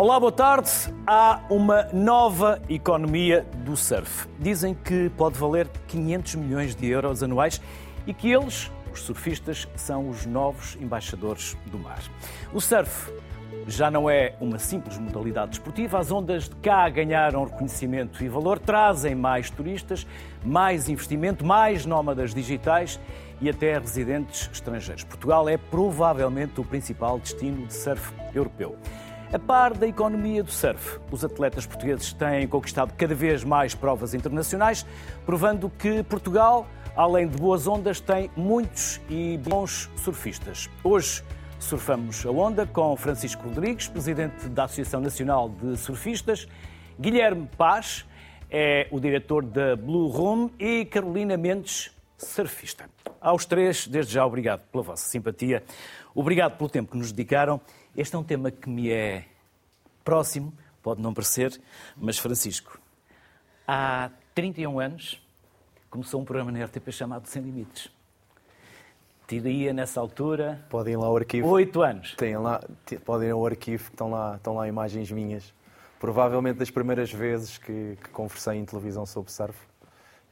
Olá, boa tarde. Há uma nova economia do surf. Dizem que pode valer 500 milhões de euros anuais e que eles, os surfistas, são os novos embaixadores do mar. O surf já não é uma simples modalidade desportiva. As ondas de cá ganharam reconhecimento e valor, trazem mais turistas, mais investimento, mais nómadas digitais e até residentes estrangeiros. Portugal é provavelmente o principal destino de surf europeu. A par da economia do surf, os atletas portugueses têm conquistado cada vez mais provas internacionais, provando que Portugal, além de boas ondas, tem muitos e bons surfistas. Hoje surfamos a onda com Francisco Rodrigues, presidente da Associação Nacional de Surfistas, Guilherme Paz, é o diretor da Blue Room e Carolina Mendes, surfista. Aos três, desde já, obrigado pela vossa simpatia, obrigado pelo tempo que nos dedicaram. Este é um tema que me é próximo, pode não parecer, mas Francisco, há 31 anos começou um programa na RTP chamado Sem Limites. Tiria nessa altura. Podem ir lá ao arquivo. Oito anos. Tem lá, podem ir ao arquivo, que estão lá, estão lá imagens minhas. Provavelmente das primeiras vezes que, que conversei em televisão sobre surf.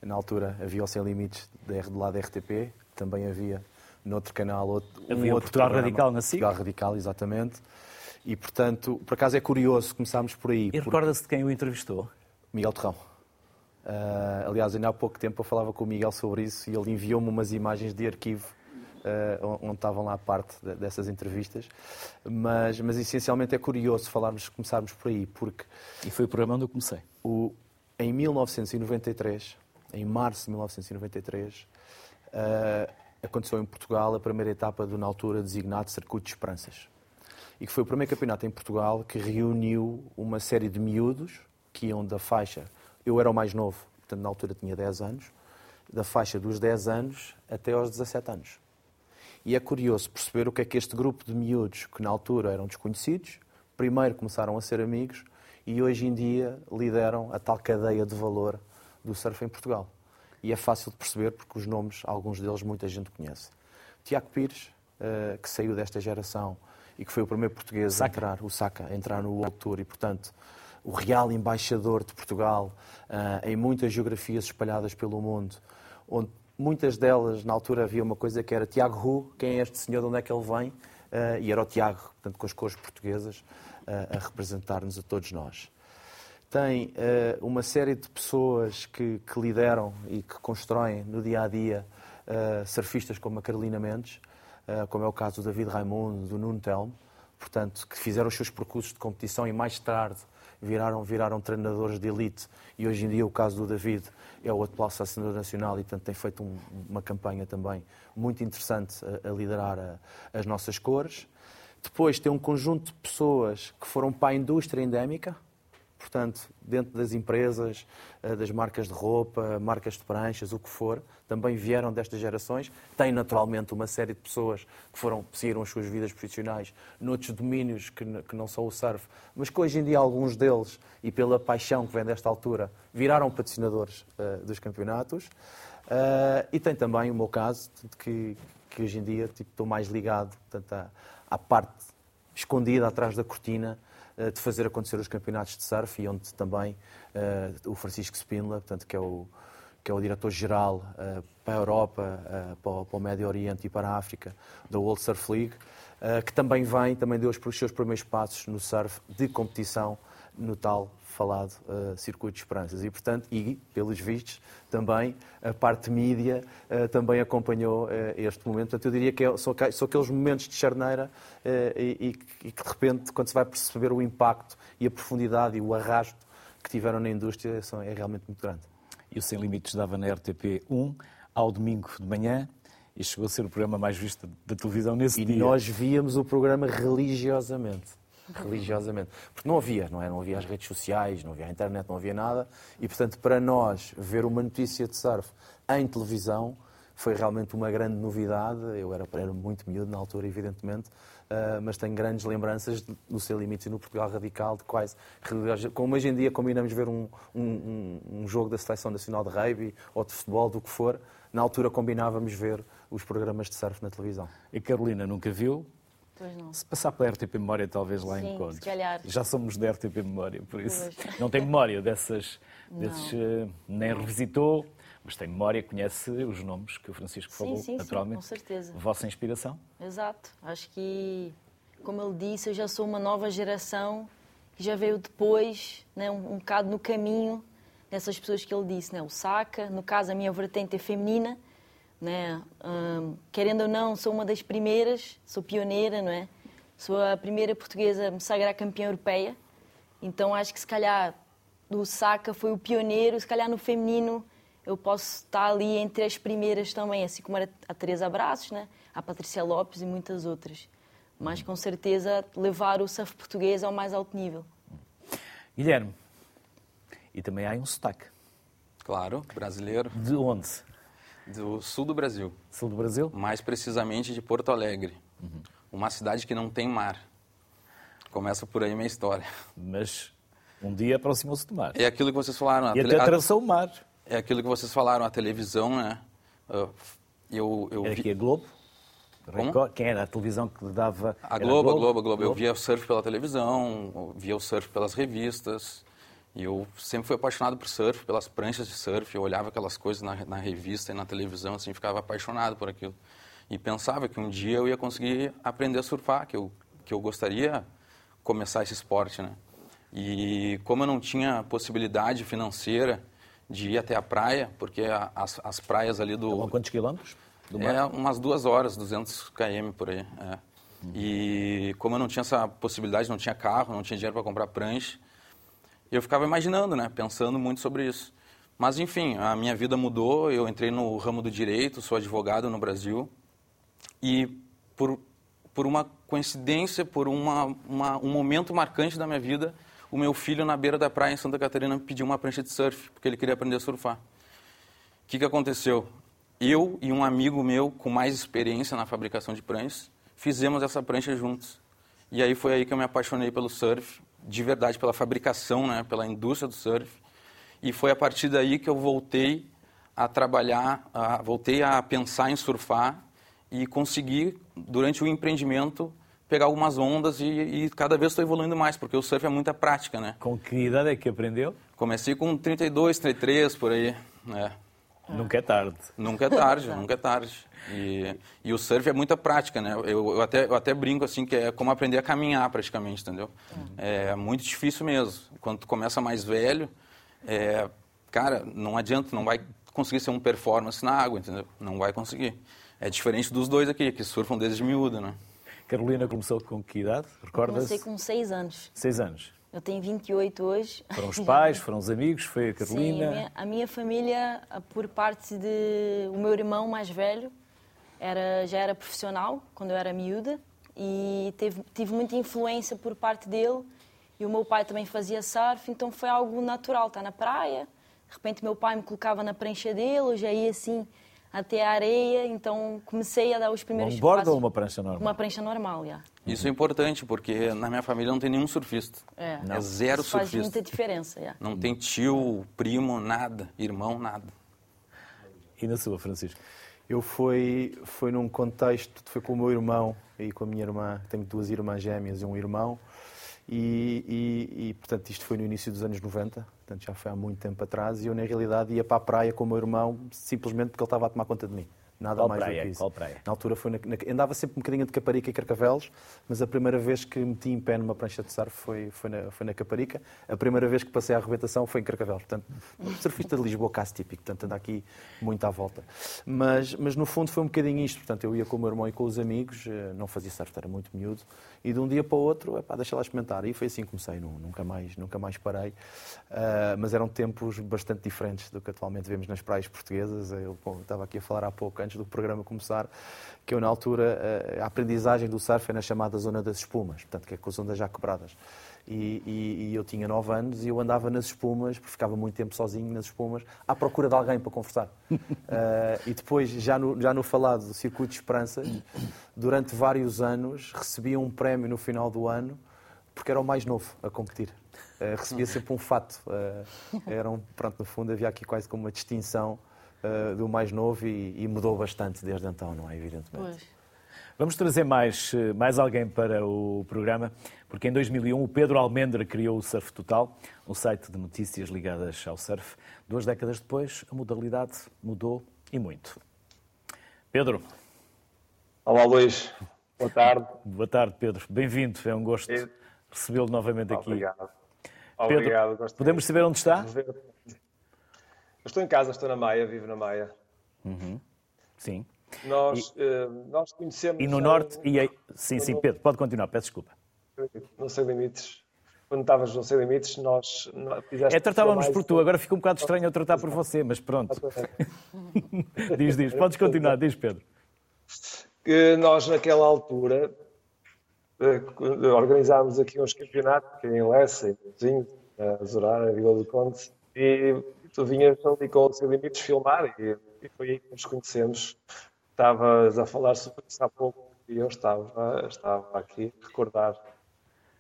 Na altura havia o Sem Limites do lado da RTP, também havia noutro canal outro, havia um outro Portugal programa, Radical na SIC. Portugal Radical, exatamente. E, portanto, por acaso é curioso começarmos por aí. E recorda-se de quem o entrevistou? Miguel Terrão. Uh, aliás, ainda há pouco tempo eu falava com o Miguel sobre isso e ele enviou-me umas imagens de arquivo uh, onde estavam lá a parte dessas entrevistas. Mas, mas essencialmente é curioso falarmos, começarmos por aí, porque. E foi o programa onde eu comecei. O, em 1993, em março de 1993, uh, ah, aconteceu em Portugal a primeira etapa do, na altura, designado Circuito de Esperanças. E que foi o primeiro campeonato em Portugal que reuniu uma série de miúdos que iam da faixa. Eu era o mais novo, portanto, na altura tinha 10 anos, da faixa dos 10 anos até aos 17 anos. E é curioso perceber o que é que este grupo de miúdos, que na altura eram desconhecidos, primeiro começaram a ser amigos e hoje em dia lideram a tal cadeia de valor do surf em Portugal. E é fácil de perceber porque os nomes, alguns deles, muita gente conhece. Tiago Pires, eh, que saiu desta geração e que foi o primeiro português a entrar, o Saka, a entrar no World Tour e, portanto, o real embaixador de Portugal eh, em muitas geografias espalhadas pelo mundo, onde Muitas delas, na altura, havia uma coisa que era Tiago Ru, quem é este senhor, de onde é que ele vem? Uh, e era o Tiago, portanto, com as cores portuguesas, a representar-nos a todos nós. Tem uh, uma série de pessoas que, que, lideram e que constroem no dia a dia surfistas como a Carolina Mendes, como é o caso do David Raimundo, do Nuno Telmo, portanto, que fizeram os seus percursos de competição e mais tarde viraram, viraram treinadores de elite. E hoje em dia o caso do David é o atual selecionador nacional e, portanto, tem feito um, uma campanha também muito interessante a, a liderar a, as nossas cores. Depois tem um conjunto de pessoas que foram para a indústria endémica, portanto, dentro das empresas, eh, das marcas de roupa, marcas de pranchas, o que for, também vieram destas gerações. Tem, naturalmente, uma série de pessoas que foram, seguiram as suas vidas profissionais noutros domínios que, que não são o surf, mas que hoje em dia alguns deles, e pela paixão que vem desta altura, viraram patrocinadores uh, dos campeonatos. Uh, e tem também o meu caso, que, que hoje em dia tipo, estou mais ligado portanto, à, à parte escondida atrás da cortina de fazer acontecer os campeonatos de surf e onde também o Francisco Spindler, portanto, que é o, que é o diretor-geral uh, para a Europa, uh, para, o, para, o, Médio Oriente e para a África da World Surf League, uh, que também vem, também deu os seus primeiros passos no surf de competição no tal falado uh, Circuito de Esperanças. E, portanto, e pelos vistos, também a parte mídia uh, também acompanhou uh, este momento. Portanto, eu diria que é, são, são, aqueles momentos de charneira e, e, que, de repente, quando se vai perceber o impacto e a profundidade e o arrasto que tiveram na indústria, são, é realmente muito grande e o Sem Limites dava na RTP 1 ao domingo de manhã e chegou a ser o programa mais visto da televisão nesse e dia. E nós víamos o programa religiosamente. Religiosamente. Porque não havia, não é? Não havia as redes sociais, não havia a internet, não havia nada. E, portanto, para nós, ver uma notícia de surf em televisão foi realmente uma grande novidade. Eu era, era muito miúdo na altura, evidentemente, uh, mas tenho grandes lembranças no Sem Limites e no Portugal Radical de quais, como hoje em dia combinamos ver um, um, um jogo da Seleção Nacional de Rugby ou de futebol, do que for, na altura combinávamos ver os programas de surf na televisão. A Carolina nunca viu. Se passar pela RTP Memória, talvez lá Sim, encontre. se calhar. Já somos da RTP Memória, por isso. Pois. Não tem memória dessas. Desses, eh, nem revisitou, mas tem memória, conhece os nomes que o Francisco Sim, falou, sim, sim, naturalmente. com certeza. Vossa inspiração? Exato. Acho que, como ele disse, eu já sou uma nova geração que já veio depois, né, um, um bocado no caminho dessas pessoas que ele disse. Né? O Saka, no caso, a minha vertente é feminina. Né? Hum, querendo ou não, sou uma das primeiras, sou pioneira, não é? Sou a primeira portuguesa a me sagrar campeã europeia. Então acho que se calhar o Saka foi o pioneiro, se calhar no feminino eu posso estar ali entre as primeiras também, assim como era a Teresa Abraços, né? a Patrícia Lopes e muitas outras. Mas com certeza levar o surf português ao mais alto nível. Guilherme, e também há um sotaque. Claro, brasileiro, De onde? Do sul do Brasil, Sul do Brasil? mais precisamente de Porto Alegre, uma cidade que não tem mar. Começa por aí minha história. Mas um dia aproximou-se do mar. É aquilo que vocês falaram, E até atravessou o mar. é aquilo que vocês falaram, a televisão, né? Eu, eu Era vi- aqui a Globo? Como? Quem era a televisão que dava? A Globo, a Globo, a Globo. Eu via o surf pela televisão, via o surf pelas revistas. E eu sempre fui apaixonado por surf, pelas pranchas de surf. Eu olhava aquelas coisas na, na revista e na televisão, assim, ficava apaixonado por aquilo. E pensava que um dia eu ia conseguir aprender a surfar, que eu, que eu gostaria começar esse esporte, né? E como eu não tinha possibilidade financeira de ir até a praia, porque a- as, as praias ali do... A quantos quilómetros do mar? É umas duas horas, 200 km por aí. é. E como eu não tinha essa possibilidade, não tinha carro, não tinha dinheiro para comprar prancha, eu ficava imaginando, né, pensando muito sobre isso. Mas enfim, a minha vida mudou, eu entrei no ramo do direito, sou advogado no Brasil e por por uma coincidência, por uma, uma- um momento marcante da minha vida, o meu filho na beira da praia em Santa Catarina pediu uma prancha de surf, porque ele queria aprender a surfar. O que, que aconteceu? Eu e um amigo meu com mais experiência na fabricação de pranchas fizemos essa prancha juntos. E aí foi aí que eu me apaixonei pelo surf, de verdade pela fabricação, né, pela indústria do surf. E foi a partir daí que eu voltei a trabalhar, a- voltei a pensar em surfar e consegui, durante o empreendimento, pegar algumas ondas e, e cada vez estou evoluindo mais, porque o surf é muita prática, né? Com que idade é que aprendeu? Comecei com 32, 33, por aí, né? Nunca é tarde. Nunca é tarde, nunca é tarde. E, e o surf é muita prática, né? Eu, eu, até, eu até brinco assim que é como aprender a caminhar praticamente, entendeu? É muito difícil mesmo. Quando tu começa mais velho, é, cara, não adianta, não vai conseguir ser um performance na água, entendeu? Não vai conseguir. É diferente dos dois aqui, que surfam desde miúdo, né? Carolina começou com que idade? Recordas? Comecei com 6 anos. Seis anos. Eu tenho 28 hoje. Foram os pais, foram os amigos, foi a Sim, a Carolina. minha, a minha família, por parte de o meu irmão mais velho, era já era profissional quando eu era miúda e teve, tive muita influência por parte dele. E o meu pai também fazia surf, então foi algo natural. Estar na praia, de repente meu pai me colocava na prancha dele, eu já ia assim até a areia, então comecei a dar os primeiros Um bordo passos. ou uma prancha normal? Uma prancha normal, já. Isso é importante, porque na minha família não tem nenhum surfista. É. É zero Isso faz surfista. muita diferença, já. Não tem tio, primo, nada. Irmão, nada. E na sua, Francisco? Eu fui, foi num contexto, foi com o meu irmão e com a minha irmã, tenho duas irmãs gêmeas e um irmão, e, e, e, portanto isto foi no início dos anos 90, portanto já foi há muito tempo atrás, e eu na realidade ia para a praia com o meu irmão simplesmente porque ele estava a tomar conta de mim. Nada Qual mais praia? do que isso. Qual praia? Na altura foi na, na- andava sempre um bocadinho de Caparica e Carcavelos, mas a primeira vez que meti em pé numa prancha de surf foi, foi, na, foi na Caparica. A primeira vez que passei a arrebentação foi em Carcavelos. Portanto, surfista de Lisboa, caso típico, portanto anda aqui muito à volta. Mas, mas no fundo foi um bocadinho isto. Portanto, eu ia com o meu irmão e com os amigos, eh, não fazia surf, era muito miúdo, e de um dia para o outro, epá, deixa lá experimentar. E foi assim que comecei, nu- nunca mais, nunca mais parei. Ah, mas eram tempos bastante diferentes do que atualmente vemos nas praias portuguesas. Eu bom, estava aqui a falar há pouco, antes do programa começar, que eu na altura, ah, a aprendizagem do surf é na chamada zona das espumas, portanto, que é com as ondas já quebradas. E, e- e eu tinha 9 anos e eu andava nas espumas, porque ficava muito tempo sozinho nas espumas, à procura de alguém para conversar. Ah, e depois, já no, já no falado do Circuito de Esperanças, durante vários anos, recebia um prémio no final do ano, porque era o mais novo a competir. Ah, recebia sempre um fato. Ah, era um, pronto, no fundo, havia aqui quase como uma distinção ah, do mais novo e, e mudou bastante desde então, não é? Evidentemente. Pois. Vamos trazer mais, mais alguém para o programa, porque em 2001 o Pedro Almendra criou o Surf Total, um site de notícias ligadas ao surf. Duas décadas depois, a modalidade mudou e muito. Pedro. Olá, Luís. Boa tarde. Boa tarde, Pedro. Bem-vindo. É um gosto recebê-lo novamente aqui. Obrigado. Pedro, Obrigado. podemos saber onde está? Eu estou em casa, estou na Maia, vivo na Maia. Uhum. Sim. Nós, e, uh, nós conhecemos. E no Norte. E aí... Sim, sim, Pedro, pode continuar, peço desculpa. Não sei limites. Quando estavas no Sem Limites, nós fizeste. É, tratávamos por tu, agora fica um bocado estranho eu tratar por você, mas pronto. diz, diz, podes continuar, diz Pedro. Que nós, naquela altura, eh, organizámos aqui uns campeonatos, aqui em Lessa, em Vizinho, a Zorar, a Vila do Conde, e tu vinhas ali com o Sem Limites filmar, e, e foi aí que nos conhecemos. Estavas a falar sobre isso há pouco, e eu estava, estava aqui a recordar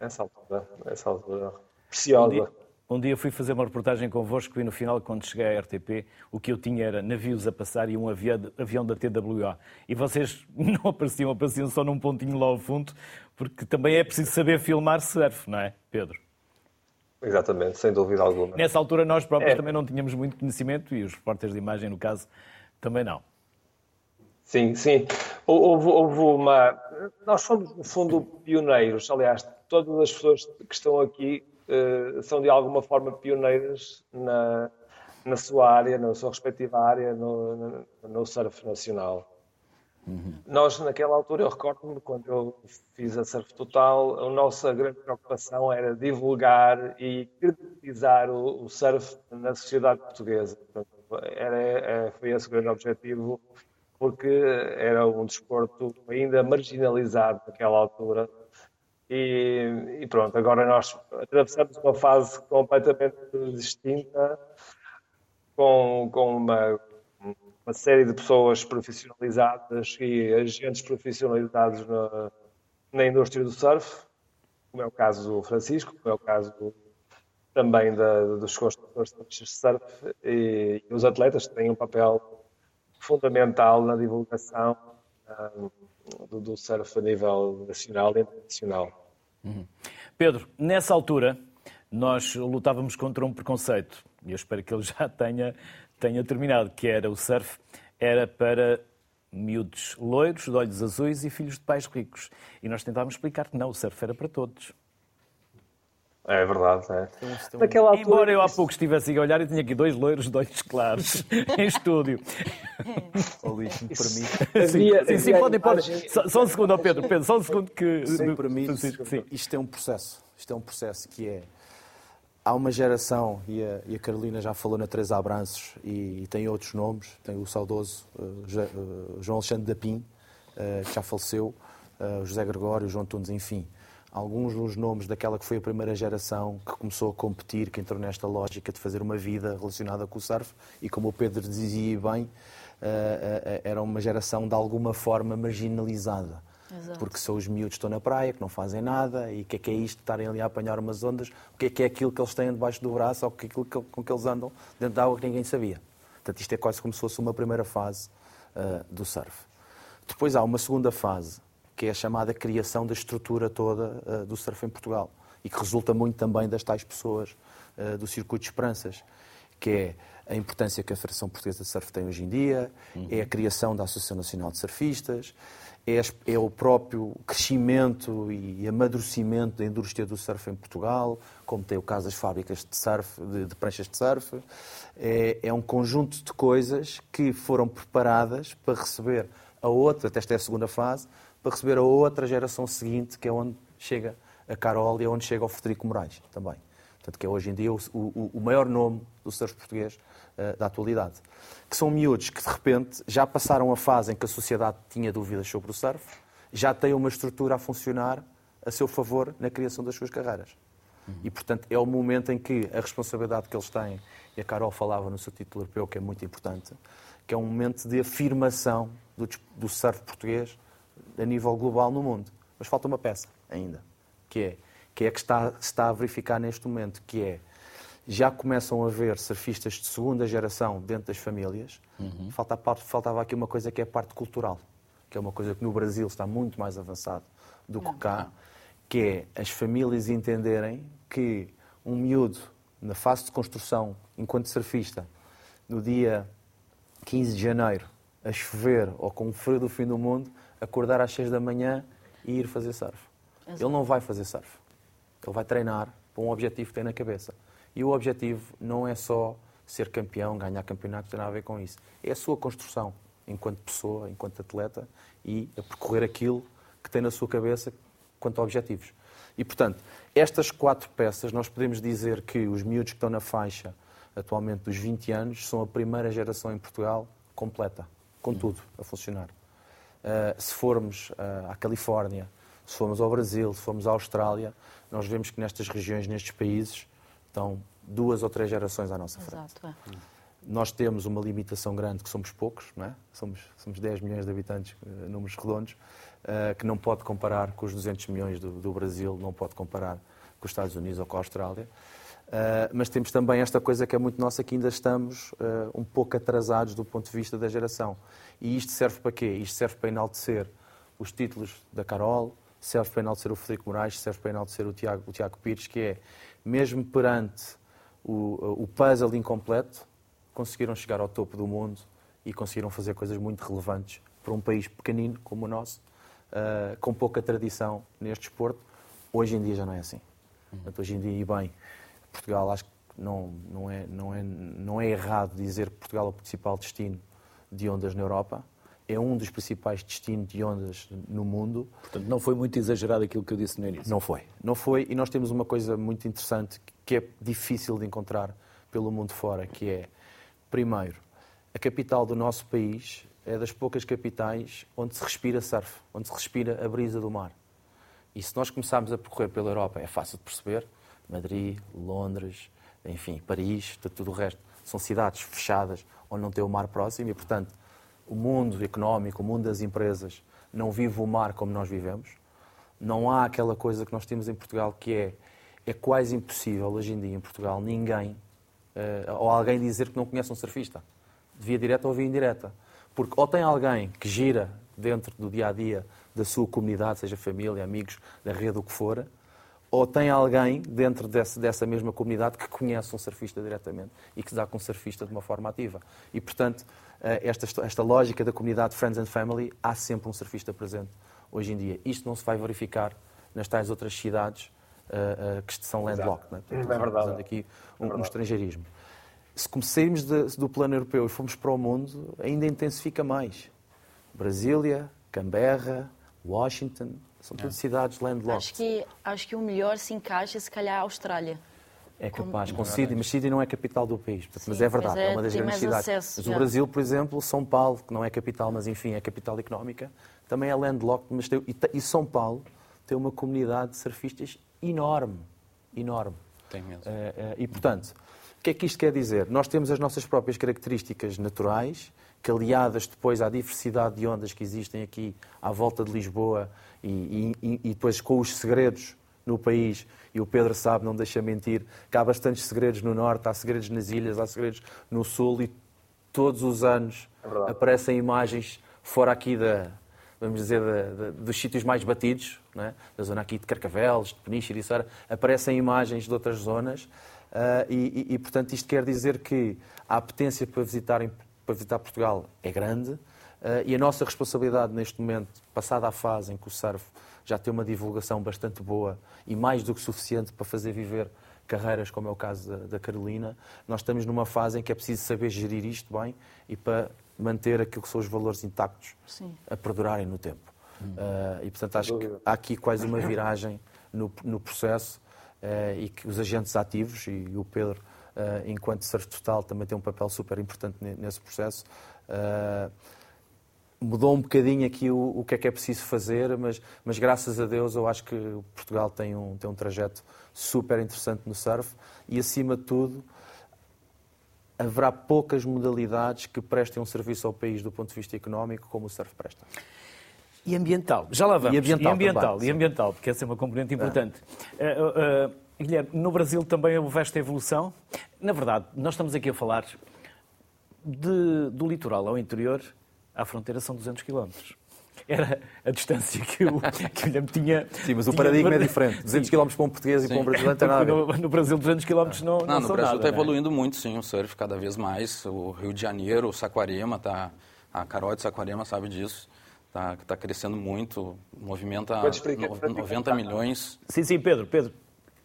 essa altura, essa altura preciosa. Um dia, um dia fui fazer uma reportagem convosco e no final, quando cheguei à RTP, o que eu tinha era navios a passar e um avião da TWA. E vocês não apareciam, apareciam só num pontinho lá ao fundo, porque também é preciso saber filmar surf, não é, Pedro? Exatamente, sem dúvida alguma. Nessa altura nós próprios é. também não tínhamos muito conhecimento e os repórteres de imagem, no caso, também não. Sim, sim. Houve, houve uma. Nós fomos, no fundo, pioneiros. Aliás, todas as pessoas que estão aqui uh, são de alguma forma pioneiras na, na sua área, na sua respectiva área, no, no, no surf nacional. Uhum. Nós, naquela altura, eu recordo-me, quando eu fiz a Surf Total, a nossa grande preocupação era divulgar e credibilizar o, o surf na sociedade portuguesa. era, é, foi esse o grande objetivo, porque era um desporto ainda marginalizado naquela altura e, e, pronto, agora nós atravessamos uma fase completamente distinta, com, com uma, uma série de pessoas profissionalizadas e agentes profissionalizados na, na indústria do surf, como é o caso do Francisco, como é o caso do, também da, dos construtores de surf e, e, os atletas têm um papel fundamental na divulgação um, do, do surf a nível nacional e internacional. Uhum. Pedro, nessa altura nós lutávamos contra um preconceito, e eu espero que ele já tenha, tenha terminado, que era o surf era para miúdos loiros, de olhos azuis e filhos de pais ricos. E nós tentávamos explicar que não, o surf era para todos. É verdade, é. Naquela altura... Embora eu há pouco estivesse a olhar e tinha aqui dois loiros de olhos claros em estúdio. O Luís, me permite. Havia, sim, sim, pode, pode. Só, só, um segundo, oh Pedro, Pedro, só um segundo que... Se me permite, sim. isto é um processo. Isto é um processo que é... Há uma geração, e a, e a Carolina já falou na Teresa Abranços, e, e, tem outros nomes, tem o saudoso uh, uh, João Alexandre da Pim, uh, que já faleceu, o José Gregório, o João Tunes, enfim alguns dos nomes daquela que foi a primeira geração que começou a competir, que entrou nesta lógica de fazer uma vida relacionada com o surf e, como o Pedro dizia bem, eh, eh, era uma geração de alguma forma marginalizada. Exato. Porque são os miúdos que estão na praia, que não fazem nada, e o que é que é isto de estarem ali a apanhar umas ondas, o que é que é aquilo que eles têm debaixo do braço, ou é aquilo com que eles andam dentro da água que ninguém sabia. Portanto, isto é quase como se fosse uma primeira fase uh, do surf. Depois há uma segunda fase, que é a chamada criação da estrutura toda uh, do surf em Portugal e que resulta muito também das tais pessoas uh, do Circuito de Esperanças, que é a importância que a Federação Portuguesa de Surf tem hoje em dia, uhum. é a criação da Associação Nacional de Surfistas, é, é, o próprio crescimento e amadurecimento da indústria do surf em Portugal, como tem o caso das fábricas de surf, de, de pranchas de surf. É, é, um conjunto de coisas que foram preparadas para receber a outra, até esta é a segunda fase, para receber a outra geração seguinte, que é onde chega a Carol e é onde chega o Frederico Moraes também. Portanto, que é hoje em dia o, o, o maior nome do surf português uh, da atualidade. Que são miúdos que, de repente, já passaram a fase em que a sociedade tinha dúvidas sobre o surf, já têm uma estrutura a funcionar a seu favor na criação das suas carreiras. Uhum. E, portanto, é o momento em que a responsabilidade que eles têm, e a Carol falava no seu título europeu, que é muito importante, que é um momento de afirmação do, do surf português a nível global no mundo. Mas falta uma peça ainda, que é que é que está, está a verificar neste momento, que é já começam a haver surfistas de segunda geração dentro das famílias. Uhum. Falta, faltava aqui uma coisa que é a parte cultural, que que é uma coisa que no Brasil está muito mais avançado do que cá, que é as famílias entenderem que um miúdo na fase de construção, enquanto surfista, no dia 15 de janeiro, a chover ou com o frio do fim do mundo, acordar às 6 da manhã e ir fazer surf. Exato. Ele não vai fazer surf. Ele vai treinar para um objetivo que tem na cabeça. E o objetivo não é só ser campeão, ganhar campeonatos, tem nada a ver com isso. É a sua construção enquanto pessoa, enquanto atleta e a percorrer aquilo que tem na sua cabeça quanto a objetivos. E, portanto, estas quatro peças, nós podemos dizer que os miúdos que estão na faixa atualmente dos 20 anos são a primeira geração em Portugal completa, com tudo a funcionar. Uh, se formos uh, à Califórnia, se formos ao Brasil, se formos à Austrália, nós vemos que nestas regiões, nestes países, estão duas ou três gerações à nossa frente. Exato, é. Nós temos uma limitação grande, que somos poucos, não é? somos, somos 10 milhões de habitantes, uh, números redondos, que não pode comparar com os 200 milhões do, do, Brasil, não pode comparar com os Estados Unidos ou com a Austrália. Uh, mas temos também esta coisa que é muito nossa, que ainda estamos um pouco atrasados do ponto de vista da geração. E isto serve para quê? Isto serve para enaltecer os títulos da Carol, serve para enaltecer o Frederico Moraes, serve para enaltecer o Tiago, o Tiago Pires, que é, mesmo perante o, o puzzle incompleto, conseguiram chegar ao topo do mundo e conseguiram fazer coisas muito relevantes para um país pequenino como o nosso, uh, com pouca tradição neste desporto. Hoje em dia já não é assim. Portanto, hoje em dia, e bem, Portugal, acho que não, não, é, não, é, não é errado dizer que Portugal é o principal destino de ondas na Europa. É um dos principais destinos de ondas no mundo. Portanto, não foi muito exagerado aquilo que eu disse no início. Não foi. Não foi. E nós temos uma coisa muito interessante que é difícil de encontrar pelo mundo fora, que é, primeiro, a capital do nosso país é das poucas capitais onde se respira surf, onde se respira a brisa do mar. E se nós começarmos a percorrer pela Europa, é fácil de perceber, Madrid, Londres, enfim, Paris, tudo o resto, são cidades fechadas, onde não tem o mar próximo e, portanto, o mundo económico, o mundo das empresas, não vive o mar como nós vivemos. Não há aquela coisa que nós temos em Portugal que é é quase impossível hoje em dia em Portugal ninguém uh, ou alguém dizer que não conhece um surfista, via direta ou via indireta. Porque ou tem alguém que gira dentro do dia a dia da sua comunidade, seja família, amigos, da rede, o que for, ou tem alguém dentro desse, dessa mesma comunidade que conhece um surfista diretamente e que dá com um surfista de uma forma ativa. E, portanto, eh, esta, esta lógica da comunidade Friends and Family, há sempre um surfista presente hoje em dia. Isto não se vai verificar nas tais outras cidades uh, uh, que são landlocked. Né? Portanto, é verdade. aqui um, é um estrangeirismo. Se sairmos do plano europeu e formos para o mundo, ainda intensifica mais. Brasília, Canberra, Washington, são todas é. cidades landlocked. Acho que, acho que o melhor se encaixa, se calhar, a Austrália. É capaz, com Sydney, mas Sydney não é capital do país, Sim, mas é verdade, é, é, uma das grandes cidades. Acesso, mas o Brasil, por exemplo, São Paulo, que não é capital, mas enfim, é capital económica, também é landlocked, mas tem, e, e São Paulo tem uma comunidade de surfistas enorme, enorme. Tem mesmo. Uh, uh, e, portanto, o que é que isto quer dizer? Nós temos as nossas próprias características naturais, que aliadas depois à diversidade de ondas que existem aqui à volta de Lisboa e, e, e depois com os segredos no país, e o Pedro sabe, não deixa mentir, que há bastantes segredos no norte, há segredos nas ilhas, há segredos no sul e todos os anos é aparecem imagens fora aqui da, vamos dizer, de, de, dos sítios mais batidos, é? da zona aqui de Carcavelos, de Peniche, de Içara, aparecem imagens de outras zonas uh, e, e, e, portanto, isto quer dizer que a apetência para visitar, para visitar Portugal é grande uh, e a nossa responsabilidade neste momento, passada a fase em que o surf já tem uma divulgação bastante boa e mais do que suficiente para fazer viver carreiras, como é o caso da, da Carolina, nós estamos numa fase em que é preciso saber gerir isto bem e para manter aquilo que são os valores intactos Sim. a perdurarem no tempo. Hum. Uh, e, portanto, acho que há aqui quase uma viragem no, no processo uh, e que os agentes ativos, e, e o Pedro, enquanto Surf Total, também tem um papel super importante nesse processo. mudou um bocadinho aqui o, o, que é que é preciso fazer, mas, mas graças a Deus eu acho que Portugal tem um, tem um trajeto super interessante no surf e, acima de tudo, haverá poucas modalidades que prestem um serviço ao país do ponto de vista económico como o surf presta. E ambiental, já lá vamos. E ambiental, e ambiental, também, e ambiental porque essa é uma componente importante. É. Uh, uh, Guilherme, no Brasil também houve esta evolução. Na verdade, nós estamos aqui a falar de, do litoral ao interior, à fronteira são 200 quilómetros. era a distância que o, que o Ilhame tinha. Sim, mas o tinha- paradigma é diferente. 200 km para um português e para um brasileiro não tem nada no, no Brasil, 200 km não, não, Não, no são Brasil nada, está né? evoluindo muito, sim, o surf cada vez mais. O Rio de Janeiro, o Saquarema, tá, a Carol de Saquarema sabe disso. Está tá crescendo muito, movimenta Quantos praticantes- no- praticantes 90 há? milhões. Sim, sim, Pedro, Pedro,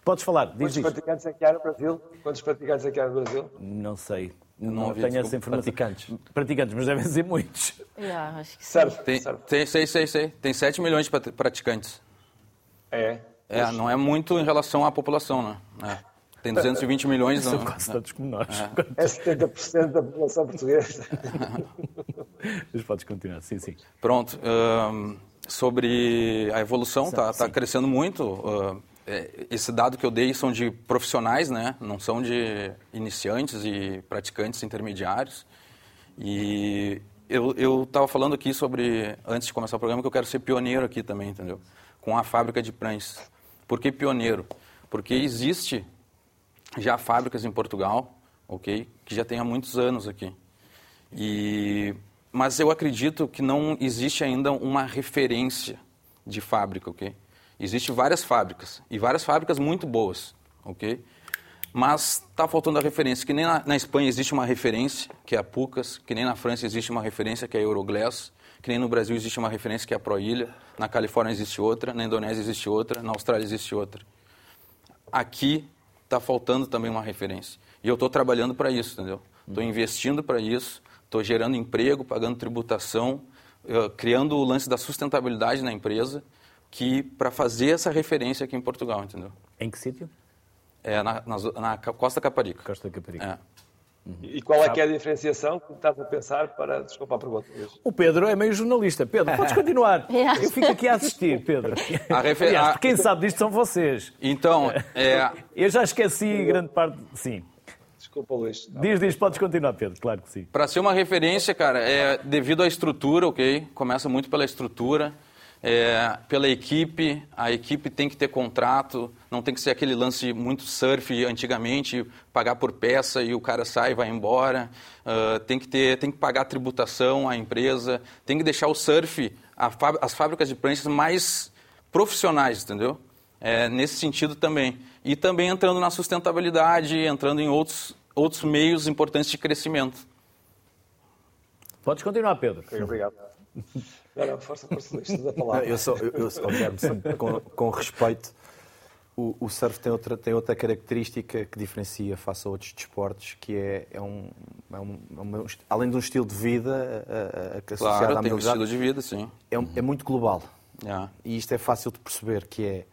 podes falar, diz Quantos isto. praticantes é que há no Brasil? Quantos praticantes é que há no Brasil? Não sei, não não, tenho essa informação. Praticantes. Praticantes, mas devem ser muitos. Yeah, acho que sim. Certo, Tem, certo. tem, sei, sei, sei. Tem 7 milhões de prat- praticantes. É. É, não é muito em relação à população, né? É. Tem 220 milhões. São Não, quase todos como nós. É 70% da população portuguesa. Mas podes continuar, sim, sim. Pronto. sobre a evolução, está Sim. crescendo muito. é, esse dado que eu dei são de profissionais, né? Não são de iniciantes e praticantes intermediários. E eu estava falando aqui sobre, antes de começar o programa, que eu quero ser pioneiro aqui também, entendeu? Com a fábrica de pranchas. Por que pioneiro? Porque existe já fábricas em Portugal, ok? Que já tem há muitos anos aqui. E, mas eu acredito que não existe ainda uma referência de fábrica, ok? Existem várias fábricas, e várias fábricas muito boas, ok? Mas está faltando a referência, que nem na, na Espanha existe uma referência, que é a Pucas, que nem na França existe uma referência, que é a Euroglass, que nem no Brasil existe uma referência, que é a Proilha, na Califórnia existe outra, na Indonésia existe outra, na Austrália existe outra aqui está faltando também uma referência. E eu estou trabalhando para isso, entendeu? Estou investindo para isso, estou gerando emprego, pagando tributação, eh, criando o lance da sustentabilidade na empresa, que para fazer essa referência aqui em Portugal, entendeu? Em que sítio? É na, na na Costa Caparica. Costa Caparica. É. E qual é que é a diferenciação que estás a pensar para. Desculpa a pergunta. O Pedro é meio jornalista. Pedro, podes continuar. Eu fico aqui a assistir, Pedro. A refer- Aliás, quem sabe disto são vocês. Então, é, Eu já esqueci grande parte. Sim. Desculpa, Luís. Diz, diz, podes continuar, Pedro, claro que sim. Para ser uma referência, cara, é devido à estrutura, ok? Começa muito pela estrutura, é, pela equipe. A equipe tem que ter contrato, não tem que ser aquele lance muito surf antigamente, pagar por peça e o cara sai e vai embora. Ah, tem que ter, tem que pagar tributação à empresa, tem que deixar o surf, as fábricas de pranchas mais profissionais, entendeu? É, nesse sentido também. E também entrando na sustentabilidade, entrando em outros, outros meios importantes de crescimento. Podes continuar, Pedro. Obrigado. Não, não, força, força, eu só, eu, eu só com, com respeito, o, o surf tem outra, tem outra característica que diferencia face a outros desportos, que é, é, um, é, um, é um- além de um estilo de vida a, a, a, que associado Claro, à tem um estilo de vida, sim. é, um- é muito global. Yeah. E isto é fácil de perceber, que é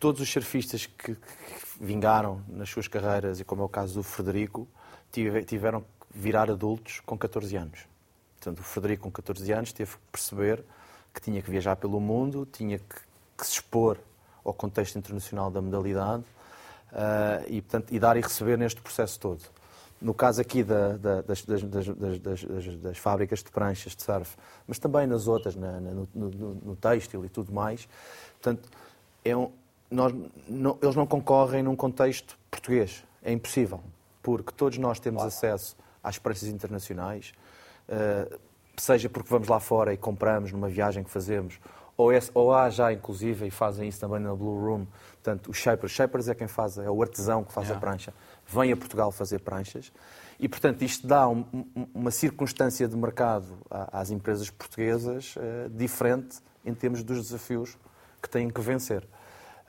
todos os surfistas que, que vingaram nas suas carreiras, e como é o caso do Frederico, tive- tiveram que virar adultos com 14 anos. Portanto, o Frederico, com 14 anos, teve que perceber que tinha que viajar pelo mundo, tinha que, que se expor ao contexto internacional da modalidade ah, e, portanto, e dar e receber neste processo todo. No caso aqui da- da- das, das, das, das, fábricas de pranchas de surf, mas também nas outras, na- na- no, no, no têxtil e tudo mais, portanto, é um- nós, não- eles não concorrem num contexto português. É impossível, porque todos nós temos acesso às pranchas internacionais, seja porque vamos lá fora e compramos numa viagem que fazemos, ou, é- ou há já, inclusive, e fazem isso também na Blue Room, portanto, os shapers. Shapers é quem faz, é o artesão que faz a prancha. Vem a Portugal fazer pranchas. E, portanto, isto dá um- um- uma circunstância de mercado às empresas portuguesas eh, diferente em termos dos desafios que têm que vencer.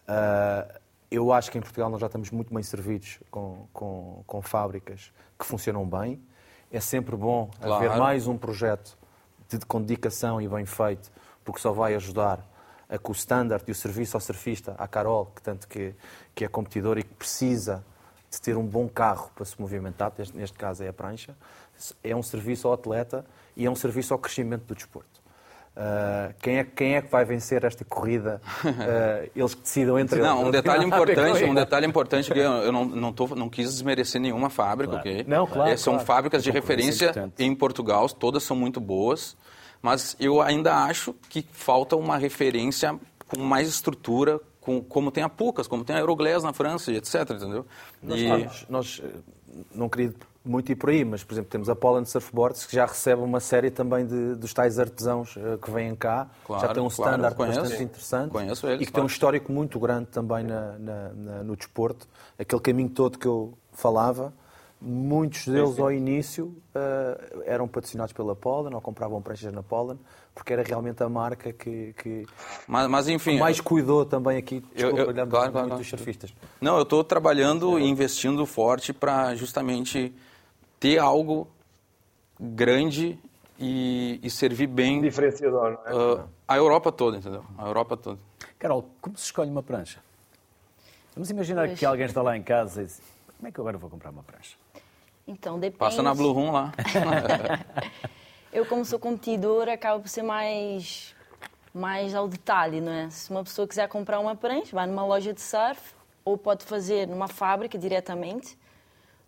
Ah, eu acho que em Portugal nós já estamos muito bem servidos com, com, com fábricas que funcionam bem. É sempre bom haver Claro. mais um projeto de, com dedicação e bem feito, porque só vai ajudar a que o standard e o serviço ao surfista, à Carol, que tanto que, que é competidor e que precisa de ter um bom carro para se movimentar, neste caso é a prancha, é um serviço ao atleta e é um serviço ao crescimento do desporto. Ah, quem, é, quem é que vai vencer esta corrida? Ah, eles que decidam entre Não, um eles. detalhe Não ver com importante, um detalhe importante que eu eu não, não, tô, não quis desmerecer nenhuma fábrica, Claro. ok? Não, claro, Eh, São claro. fábricas de Concorrência referência em Portugal, todas são muito boas, mas eu ainda acho que falta uma referência com mais estrutura, com, como tem a Pucas, como tem a Euroglass na França, etc, entendeu? Nós, E- nós, nós, eh, não queria muito ir por aí, mas, por exemplo, temos a Poland Surfboards, que já recebe uma série também de, dos tais artesãos eh, que vêm cá. Claro, já tem um claro, standard conheço. bastante interessante. Conheço eles, E que tem um claro. histórico muito grande também na- na- na- no desporto. Aquele caminho todo que eu falava, muitos deles ao início eh, eram patrocinados pela Poland ou compravam pranchas na Poland, porque era realmente a marca que, que Mas, mas enfim, mais cuidou também aqui, Eu- desculpa, eu- olhando claro, claro, dos claro. surfistas. Não, eu estou trabalhando e investindo forte para justamente ter algo grande e, e servir bem Diferenciador, não é? ah, a Europa toda, entendeu? A Europa toda. Carol, como se escolhe uma prancha? Vamos imaginar Pois. que alguém está lá em casa e diz: Como é que eu agora vou comprar uma prancha? Então, depende. Passa na Blue Room lá. Eu, como sou competidora, acabo por ser mais, mais ao detalhe, não é? Se uma pessoa quiser comprar uma prancha, vai numa loja de surf ou pode fazer numa fábrica diretamente.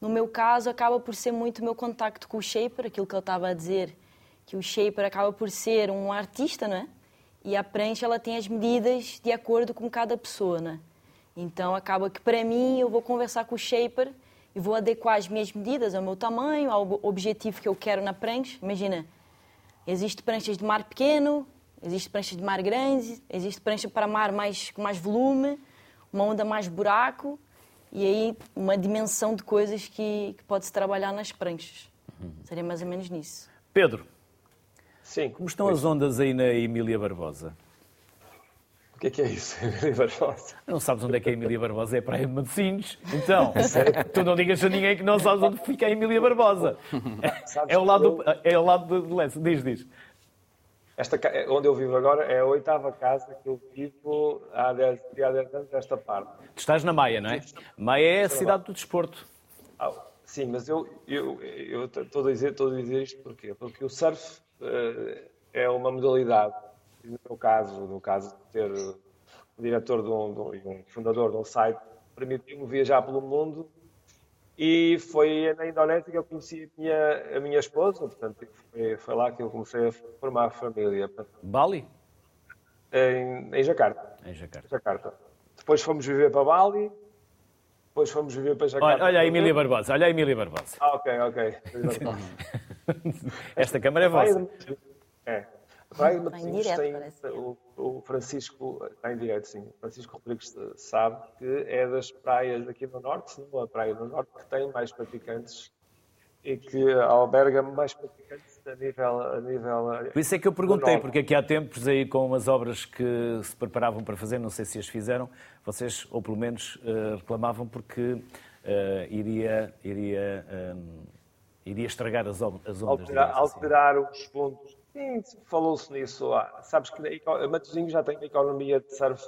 No meu caso, acaba por ser muito o meu contacto com o shaper, aquilo que ele estava a dizer, que o shaper acaba por ser um artista, não é? E a prancha ela tem as medidas de acordo com cada pessoa, é? Então acaba que para mim eu vou conversar com o shaper e vou adequar as minhas medidas ao meu tamanho, ao ob- objetivo que eu quero na prancha. Imagina, existe pranchas de mar pequeno, existe pranchas de mar grande, existe prancha para mar mais com mais volume, uma onda mais buraco e aí uma dimensão de coisas que, que pode-se trabalhar nas pranchas. Seria mais ou menos nisso. Pedro, Sim. como estão as ondas aí na Emília Barbosa? O que é que é isso? Emília Barbosa? Não sabes onde é que é a Emília Barbosa? É a Praia de Matosinhos. Então, tu não digas a ninguém que não sabes onde fica a Emília Barbosa. É ao lado do, é ao lado do Lessa. Diz, diz. Esta, ca- onde eu vivo agora é a oitava casa que eu vivo há 10, de há 10 anos desta parte. Tu estás na Maia, não é? Maia é a cidade do desporto. Ah, sim, mas eu eu eu estou a dizer estou a dizer isto porquê? Porque o surf eh, é uma modalidade. E No meu caso, no caso de ter um diretor de um, e um fundador de um site, permitiu-me viajar pelo mundo e foi na Indonésia que eu conheci a minha, a minha esposa, portanto foi, foi lá que eu comecei a formar a família, Bali? em, em Jacarta. Em Jacarta. Jacarta. Depois fomos viver para Bali, depois fomos viver para Jacarta. Olha, olha a Emília Barbosa, olha a Emília Barbosa. Ah, ok, ok. Esta câmara é vossa. É. Praia Matosinhos direto, tem o, o Francisco, está em direto, sim. O Francisco Rodrigues sabe que é das praias aqui no Norte, se não a praia do Norte, que tem mais praticantes e que alberga mais praticantes a nível. A nível Por isso é que eu perguntei, porque aqui há tempos aí com umas obras que se preparavam para fazer, não sei se as fizeram, vocês, ou pelo menos, eh, reclamavam porque eh, iria, iria, eh, iria estragar as, as ondas. alterar, assim. alterar os pontos. Sim, falou-se nisso. Ah, sabes que Matosinhos já tem uma economia de surf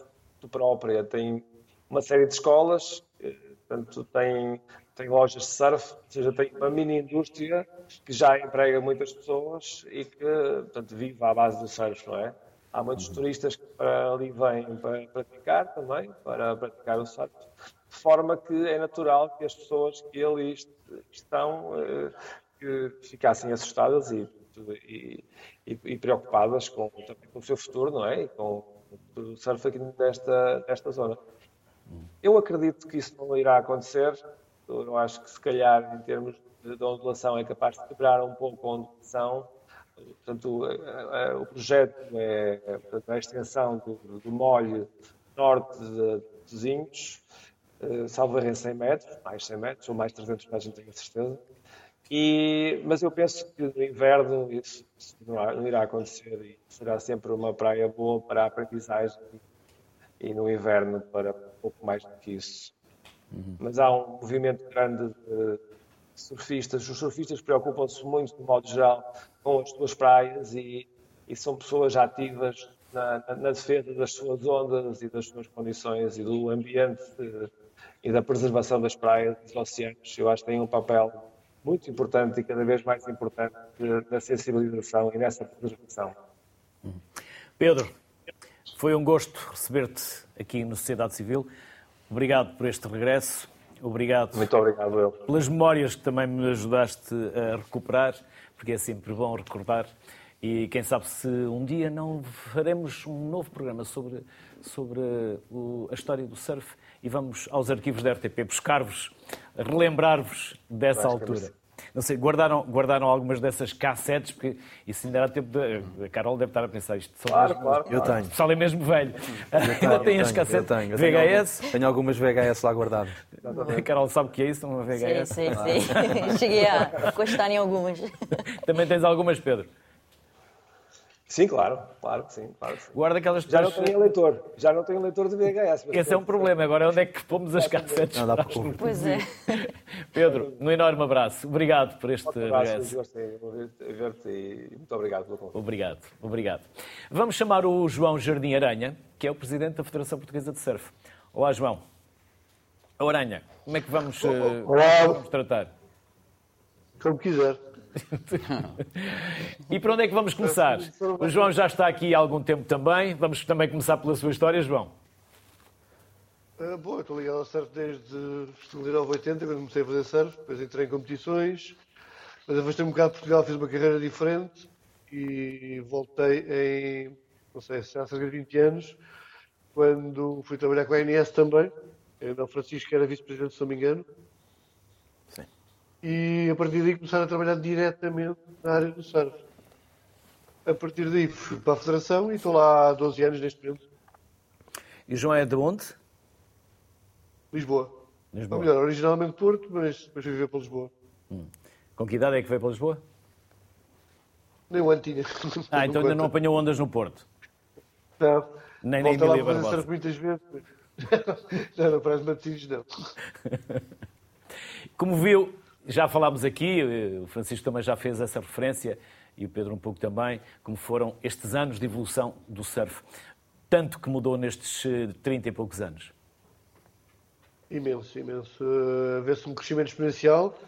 própria, tem uma série de escolas, eh, portanto, tem, tem lojas de surf, ou seja, tem uma mini indústria que já emprega muitas pessoas e que, portanto, vive à base do surf, não é? Há muitos turistas que para ali vêm para praticar também, para praticar o surf, de forma que é natural que as pessoas que ali est- estão eh, que ficassem assustadas e, e, e- e preocupadas com, também com o seu futuro, não é? E com o surf aqui desta, desta zona. Eu acredito que isso não irá acontecer. Eu acho que, se calhar, em termos de, ondulação, é capaz de quebrar um pouco a ondulação. Portanto, o projeto é, portanto, a extensão do, do molho norte de Tozinhos, eh, salvo em 100 metros, mais 100 metros, ou mais 300 metros, não tenho certeza. E, mas eu penso que no inverno isso, isso não, irá acontecer e será sempre uma praia boa para a aprendizagem e no inverno para pouco mais do que isso. Mas há um movimento grande de surfistas. Os surfistas preocupam-se muito, de modo geral, com as suas praias e, e são pessoas ativas na, na- na defesa das suas ondas e das suas condições e do ambiente eh, e da preservação das praias e dos oceanos. Eu acho que têm um papel muito importante e cada vez mais importante eh, na sensibilização e nessa preservação. Pedro, foi um gosto receber-te aqui no Sociedade Civil. Obrigado por este regresso. Obrigado Muito obrigado, eu. pelas memórias que também me ajudaste a recuperar, porque é sempre bom recordar E quem sabe se um dia não faremos um novo programa sobre, sobre o, a história do surf e vamos aos arquivos da RTP buscar-vos, relembrar-vos dessa altura. Não sei, guardaram, guardaram algumas dessas cassetes, porque isso ainda era tempo de. A Carol deve estar a pensar isto. São Claro, mesmo, claro. Eu tenho. Pessoal é mesmo velho. ainda tem as cassetes eu tenho, eu tenho VHS. Tenho algumas VHS lá guardadas. A Carol sabe o que é isso, uma Sim, VHS. sim, sim. Cheguei a encostar em algumas. Também tens algumas, Pedro. Sim, claro, claro que sim, claro que sim. Guarda aquelas Já não tuas- tenho leitor, já não tenho leitor de VHS. Esse é um problema. Agora, onde é que pomos as cassetes? Não dá para pôr. Pois é. Pedro, um enorme abraço. Obrigado por este Um abraço, gostei de ver-te e muito obrigado pelo convite. Obrigado, obrigado. Vamos chamar o João Jardim Aranha, que é o presidente da Federação Portuguesa de Surf. Olá, João. Aranha, como é que vamos, eh, Olá. vamos tratar? Como quiser. E para onde é que vamos começar? O João já está aqui há algum tempo também. Vamos também começar pela sua história, João. Ah, bom, estou ligado ao surf desde 79, quando comecei a fazer surf. Depois entrei em competições. Mas afastei um bocado de Portugal, fiz uma carreira diferente. E voltei em, não sei, há cerca de 20 anos, quando fui trabalhar com a ANS também. Era o Francisco, era vice-presidente, se não me engano. Sim. E a partir daí começaram a trabalhar diretamente na área do surf. A partir daí fui para a Federação e estou lá há 12 anos neste momento. E o João é de onde? Lisboa. Lisboa. Ou melhor, originalmente Porto, mas depois fui viver para Lisboa. Com que idade é que veio para Lisboa? Nem o ano tinha. Ah, então ainda não apanhou ondas no Porto. Não. Nem lá Emília para Barbosa. surf muitas vezes. não, não parece Matosinhos, não. Como viu, já falámos aqui, eh, o Francisco também já fez essa referência, e o Pedro um pouco também, como foram estes anos de evolução do surf. Tanto que mudou nestes eh, 30 e poucos anos. Imenso, imenso. Uh, Vê-se um crescimento exponencial.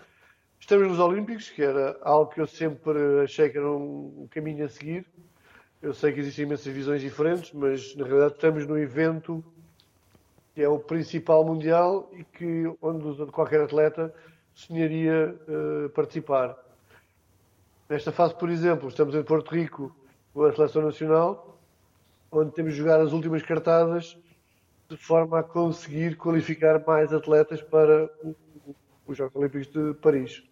Estamos nos Olímpicos, que era algo que eu sempre achei que era um caminho a seguir. Eu sei que existem imensas visões diferentes, mas na realidade estamos no evento que é o principal mundial e que onde qualquer atleta sonharia uh, participar. Nesta fase, por exemplo, estamos em Porto Rico com a seleção nacional, onde temos de jogar as últimas cartadas de forma a conseguir qualificar mais atletas para os Jogos Olímpicos de Paris.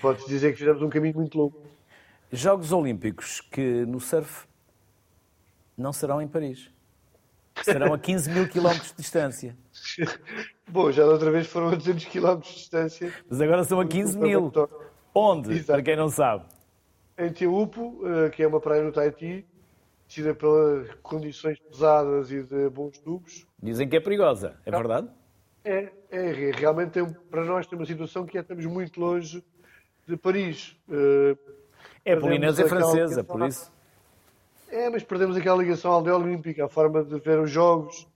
Pode-se dizer que fizemos um caminho muito longo. Jogos Olímpicos que no surf não serão em Paris. Serão a 15 mil quilómetros de distância. Bom, já da outra vez foram a 200 km de distância. Mas agora são a 15 mil. Onde? Exato. Para quem não sabe. Em Tiupo, eh, que é uma praia no Tahiti, conhecida pelas condições pesadas e de bons tubos, Dizem que é perigosa. É verdade? é, é realmente tem, para nós tem uma situação que é estamos muito longe de Paris. Eh, É Polinésia francesa, por isso. É, mas perdemos aquela ligação à aldeia olímpica, a forma de ver os jogos.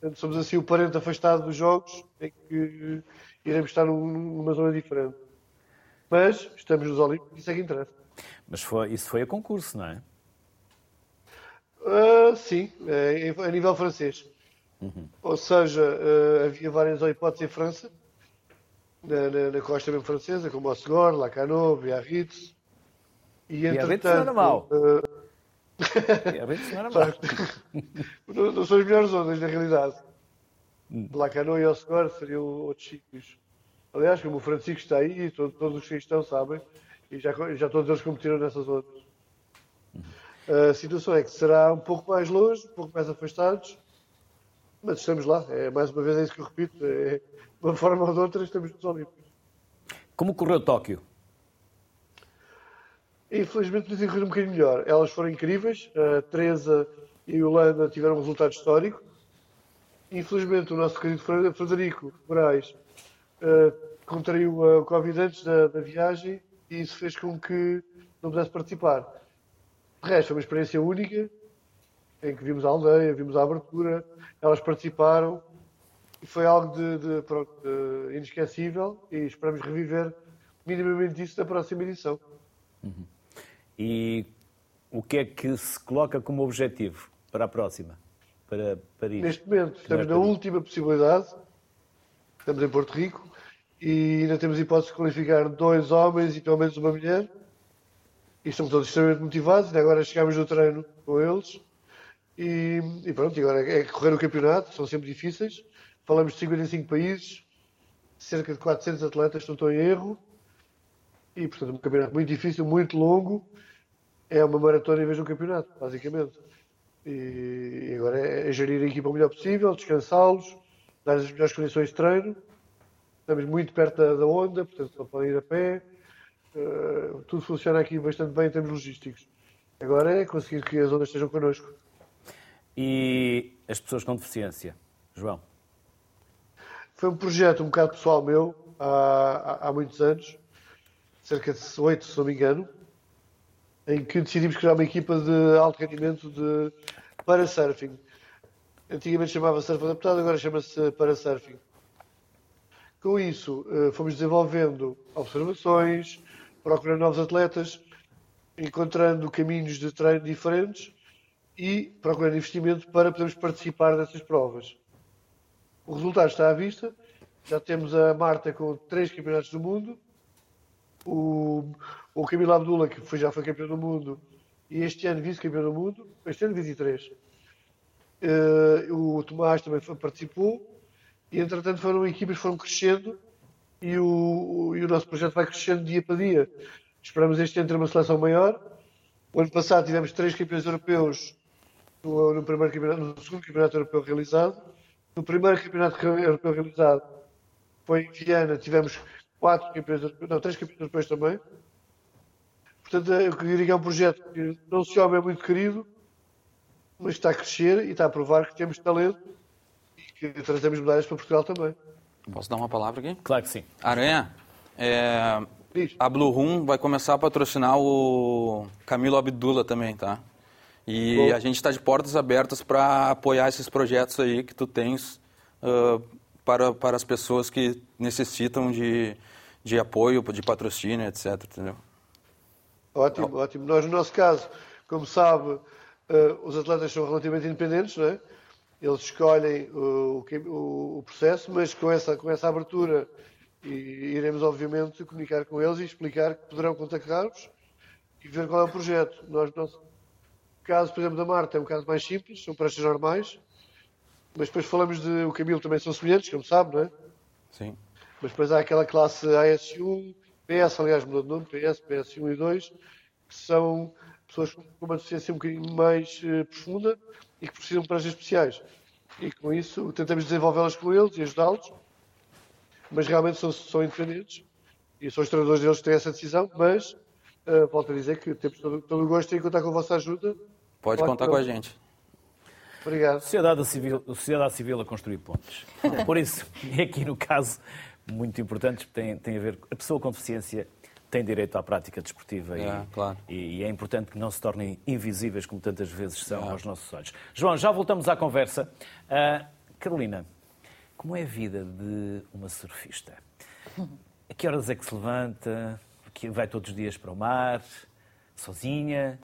Portanto, somos assim o parente afastado dos jogos, em que iremos estar num- numa zona diferente. Mas estamos nos Olímpicos, isso é que interessa. Mas foi- isso foi a concurso, não é? Ah, sim, é, a nível francês. Ou seja, ah, havia várias hipóteses em França, na, na- na costa mesmo francesa, como Osgore, Lacanau, Biarritz. E Biarritz não era entretanto, mau. É, bem, era mau. não, são as melhores ondas, na realidade. Lacanau e Osgore seriam outros sítios. Aliás, como o Francisco está aí, todos, todos os que estão sabem, e já, já todos eles competiram nessas ondas. A situação é que será um pouco mais longe, um pouco mais afastados, mas estamos lá. É, mais uma vez é isso que eu repito. É, de uma forma ou de outra, estamos nos Olímpicos. Como correu Tóquio? Infelizmente podia ter corrido um bocadinho melhor. Elas foram incríveis. A Teresa e a Yolanda tiveram um resultado histórico. Infelizmente o nosso querido Fre- Frederico Moraes eh, contraiu a Covid antes da, da viagem e isso fez com que não pudesse participar. De resto, foi uma experiência única em que vimos a aldeia, vimos a abertura, elas participaram e foi algo de, de, de inesquecível e esperamos reviver minimamente isso na próxima edição. E o que é que se coloca como objetivo para a próxima? Para Paris? Neste momento estamos na é Paris. última possibilidade, estamos em Porto Rico e ainda temos hipótese de qualificar dois homens e pelo menos uma mulher. e estamos todos extremamente motivados. E agora chegamos no treino com eles e, e pronto, agora é correr o campeonato, são sempre difíceis. Falamos de 55 países, cerca de 400 atletas, não estou em erro. E, portanto, um campeonato muito difícil, muito longo. É uma maratona em vez de um campeonato, basicamente. E, agora é, é gerir a equipa o melhor possível, descansá-los, dar as melhores condições de treino. Estamos muito perto da, da onda, portanto, só podem ir a pé. Uh, tudo funciona aqui bastante bem em termos logísticos. Agora é conseguir que as ondas estejam connosco. E as pessoas com deficiência? João? Foi um projeto um bocado pessoal meu, há, há, há muitos anos, cerca de oito, se não me engano, em que decidimos criar uma equipa de alto rendimento de para surfing. Antigamente chamava surf adaptado, agora chama-se para surfing. Com isso, eh, fomos desenvolvendo observações, procurando novos atletas, encontrando caminhos de treino diferentes e procurando investimento para podermos participar dessas provas. O resultado está à vista. Já temos a Marta com três campeonatos do mundo, o, o Camilo Abdullah, que foi, já foi campeão do mundo, e este ano vice-campeão do mundo, este ano 23. Uh, eh, o Tomás também foi, participou, e entretanto foram equipas foram crescendo e o, e o nosso projeto vai crescendo dia para dia. Esperamos este ano ter uma seleção maior. O ano passado tivemos três campeões europeus no, no, primeiro campeonato, no segundo campeonato europeu realizado no primeiro campeonato europeu realizado foi em Viana, tivemos quatro campeões europeus, não, três campeões europeus também. Portanto, eu diria que é um projeto que não se chama é muito querido, mas está a crescer e está a provar que temos talento e que trazemos medalhas para Portugal também. Posso dar uma palavra aqui? Claro que sim. Aranha, é, a Blue Room vai começar a patrocinar o Camilo Abdullah também, tá? E Bom. a gente está de portas abertas para apoiar esses projetos aí que tu tens uh, para, para as pessoas que necessitam de, de apoio, de patrocínio, etc. Entendeu? Ótimo, ótimo. Nós, no nosso caso, como sabe, uh, os atletas são relativamente independentes, não é? Eles escolhem o, o, o, processo, mas com essa, com essa abertura e iremos, obviamente, comunicar com eles e explicar que poderão contactar-vos e ver qual é o projeto. Nós, nosso, caso, por exemplo, da Marta é um caso mais simples, são pranchas normais, mas depois falamos de o Camilo também são semelhantes, como sabe, não é? Sim. Mas depois há aquela classe AS1, PS, aliás, mudou de nome, PS, PS1 e 2, que são pessoas com uma deficiência um bocadinho mais uh, profunda e que precisam de pranchas especiais. E com isso tentamos desenvolvê-las com eles e ajudá-los, mas realmente são, são independentes e são os treinadores deles que têm essa decisão, mas uh, volto a dizer que temos todo, todo o gosto em contar com a vossa ajuda Pode contar com a gente. Obrigado. Sociedade Civil, sociedade civil a construir pontes. Por isso, e aqui no caso, muito importante, tem, tem a ver. A pessoa com deficiência tem direito à prática desportiva é, e, claro. e, e, é importante que não se tornem invisíveis como tantas vezes são é. aos nossos olhos. João, já voltamos à conversa. Uh, Carolina, como é a vida de uma surfista? A que horas é que se levanta? Que vai todos os dias para o mar? Sozinha?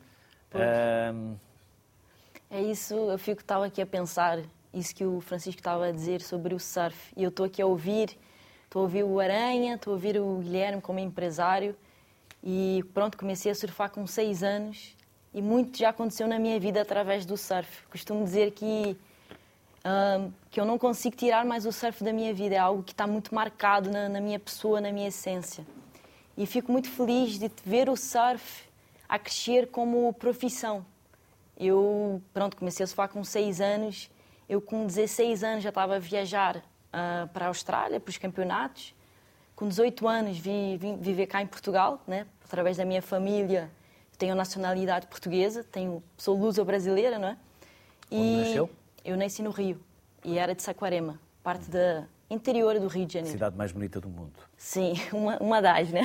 É isso, eu fico estava aqui a pensar isso que o Francisco estava a dizer sobre o surf. E eu estou aqui a ouvir, estou a ouvir o Aranha, estou a ouvir o Guilherme como empresário. E pronto, comecei a surfar com seis anos e muito já aconteceu na minha vida através do surf. Costumo dizer que um, que eu não consigo tirar mais o surf da minha vida. É algo que está muito marcado na, na minha pessoa, na minha essência. E fico muito feliz de ver o surf a crescer como profissão. Eu, pronto, comecei a surfar com 6 anos. Eu, com 16 anos, já estava a viajar uh, para a Austrália, para os campeonatos. Com 18 anos, vi, vim viver cá em Portugal, né? através da minha família. Tenho nacionalidade portuguesa, tenho, sou luso-brasileira, não é? E Onde nasceu? Eu nasci no Rio e era de Saquarema, parte da, interior do Rio de Janeiro. Cidade mais bonita do mundo. Sim, uma, uma das, né?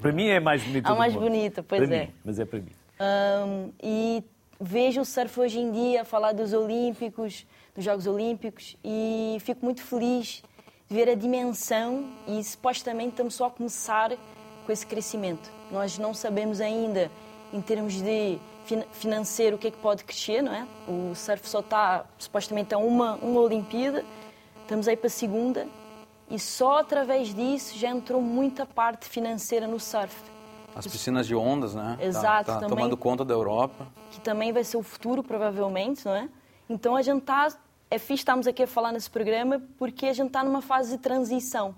para mim é a mais bonita a do mais mundo. bonita, pois para é. Mim, mas é para mim. Um, e vejo o surf hoje em dia falar dos Olímpicos, dos Jogos Olímpicos, e fico muito feliz de ver a dimensão e supostamente estamos só a começar com esse crescimento. Nós não sabemos ainda, em termos de financeiro, o que é que pode crescer, não é? O surf só está supostamente a uma, uma Olimpíada, Estamos aí para a segunda e só através disso já entrou muita parte financeira no surf. As piscinas de ondas, né? Tá- Exato, tá, também. tomando conta da Europa. que também vai ser o futuro, provavelmente, não é? Então a gente está. É fixe estarmos aqui a falar nesse programa porque a gente está numa fase de transição.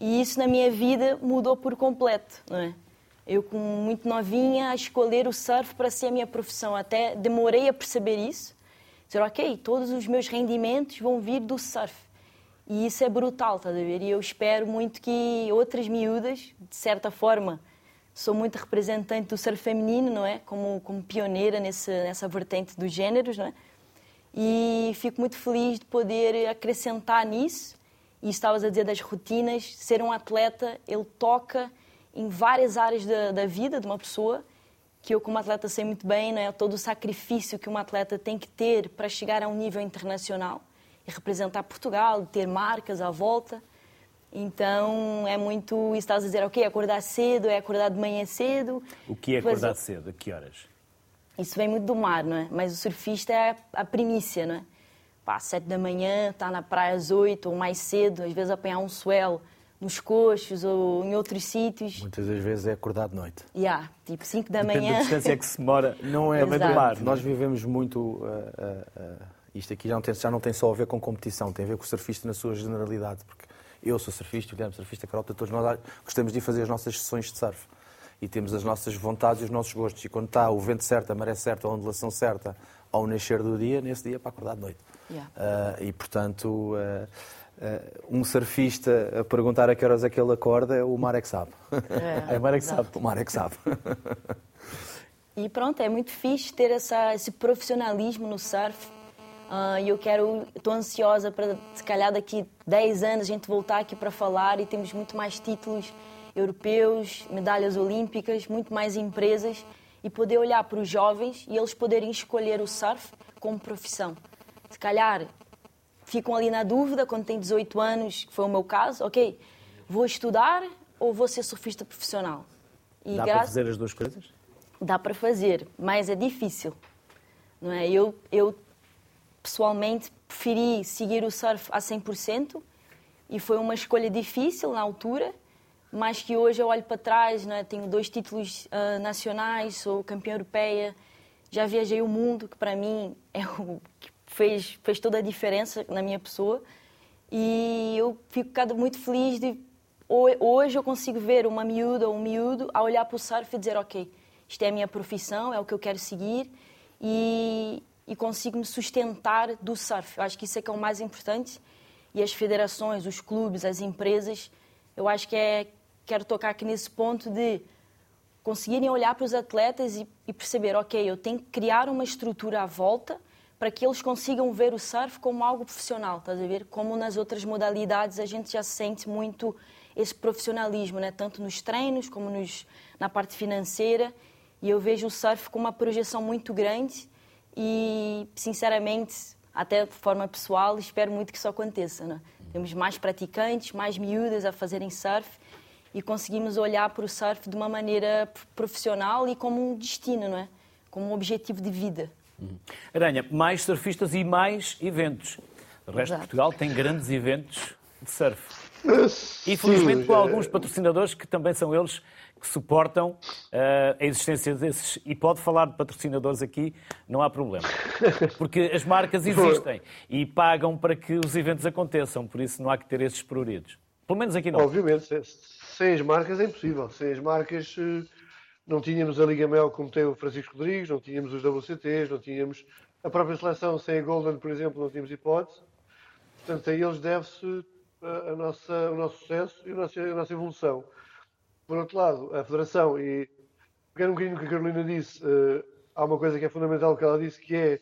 E isso na minha vida mudou por completo, não é? Eu, com muito novinha, a escolher o surf para ser a minha profissão. Até demorei a perceber isso. Dizer, ok, todos os meus rendimentos vão vir do surf. E isso é brutal, estás a ver? E eu espero muito que outras miúdas, de certa forma, sou muito representante do surf feminino, não é? Como, como pioneira nessa, nessa vertente dos géneros, não é? E fico muito feliz de poder acrescentar nisso. E estavas a dizer das rotinas, ser um atleta, ele toca em várias áreas da, da vida de uma pessoa, que eu como atleta sei muito bem, não é? Todo o sacrifício que um atleta tem que ter para chegar a um nível internacional e representar Portugal, ter marcas à volta. Então é muito isso estás a dizer, ok, acordar cedo, é acordar de manhã cedo. O que é acordar cedo? A que horas? Isso vem muito do mar, não é? Mas o surfista é a primícia, não é? Pá, sete da manhã, está na praia às oito ou mais cedo, às vezes apanhar um swell nos coxos ou em outros sítios. Muitas das vezes é acordar de noite. Yeah, tipo 5 da Depende da manhã. distância que se mora Não é também do mar. Nós vivemos muito. uh, uh, uh, isto aqui já não, tem, já não tem só a ver com competição, tem a ver com o surfista na sua generalidade. Porque eu sou surfista, o Guilherme surfista, a Carol, todos nós gostamos de fazer as nossas sessões de surf. E temos as nossas vontades e os nossos gostos. E quando está o vento certo, a maré certa, a ondulação certa, ao nascer do dia, nesse dia é para acordar de noite. Yeah. Uh, e, portanto, uh, uh, um surfista a perguntar a que horas é que ele acorda, o mar é que sabe. É, mar é que sabe. o mar é que sabe. E pronto, é muito fixe ter essa, esse profissionalismo no surf. Ah, E eu quero, estou ansiosa para, se calhar, daqui 10 anos a gente voltar aqui para falar e temos muito mais títulos europeus, medalhas olímpicas, muito mais empresas e poder olhar para os jovens e eles poderem escolher o surf como profissão. Se calhar ficam ali na dúvida quando têm 18 anos, que foi o meu caso, ok, vou estudar ou vou ser surfista profissional? E Dá para graças- fazer as duas coisas? Dá para fazer, mas é difícil. Não é? Eu, eu pessoalmente preferi seguir o surf a 100% e foi uma escolha difícil na altura, mas que hoje eu olho para trás, não é? tenho dois títulos ah, nacionais, sou campeã europeia, já viajei o mundo, que para mim é o que fez, fez toda a diferença na minha pessoa. E eu fico cada muito feliz de ho- hoje eu consigo ver uma miúda ou um miúdo a olhar para o surf e dizer, ok, isto é a minha profissão, é o que eu quero seguir e, e consigo me sustentar do surf. Eu acho que isso é que é o mais importante e as federações, os clubes, as empresas, eu acho que é quero tocar aqui nesse ponto de conseguirem olhar para os atletas e, e perceber, ok, eu tenho que criar uma estrutura à volta para que eles consigam ver o surf como algo profissional, estás a ver? Como nas outras modalidades a gente já sente muito esse profissionalismo, né? tanto nos treinos como nos, na parte financeira. E eu vejo o surf com uma projeção muito grande e, sinceramente, até de forma pessoal, espero muito que isso aconteça. Né? Temos mais praticantes, mais miúdas a fazerem surf e conseguimos olhar para o surf de uma maneira profissional e como um destino, não é? Como um objetivo de vida. Aranha, mais surfistas e mais eventos. O resto de Exato. Portugal tem grandes eventos de surf. Sim, E felizmente com alguns patrocinadores que também são eles que suportam eh, a existência desses. E pode falar de patrocinadores aqui, não há problema. Porque as marcas existem e pagam para que os eventos aconteçam, por isso não há que ter esses pruridos. Pelo menos aqui não. Obviamente, sem, as marcas é impossível. Sem as marcas eh, não tínhamos a Liga Mel como tem o Francisco Rodrigues, não tínhamos os WCTs, não tínhamos a própria seleção sem a Golden, por exemplo, não tínhamos hipótese. Portanto, a eles deve-se a, a nossa, o nosso sucesso e a nossa, a nossa evolução. Por outro lado, a Federação, e pegando um bocadinho que a Carolina disse, eh, há uma coisa que é fundamental que ela disse, que é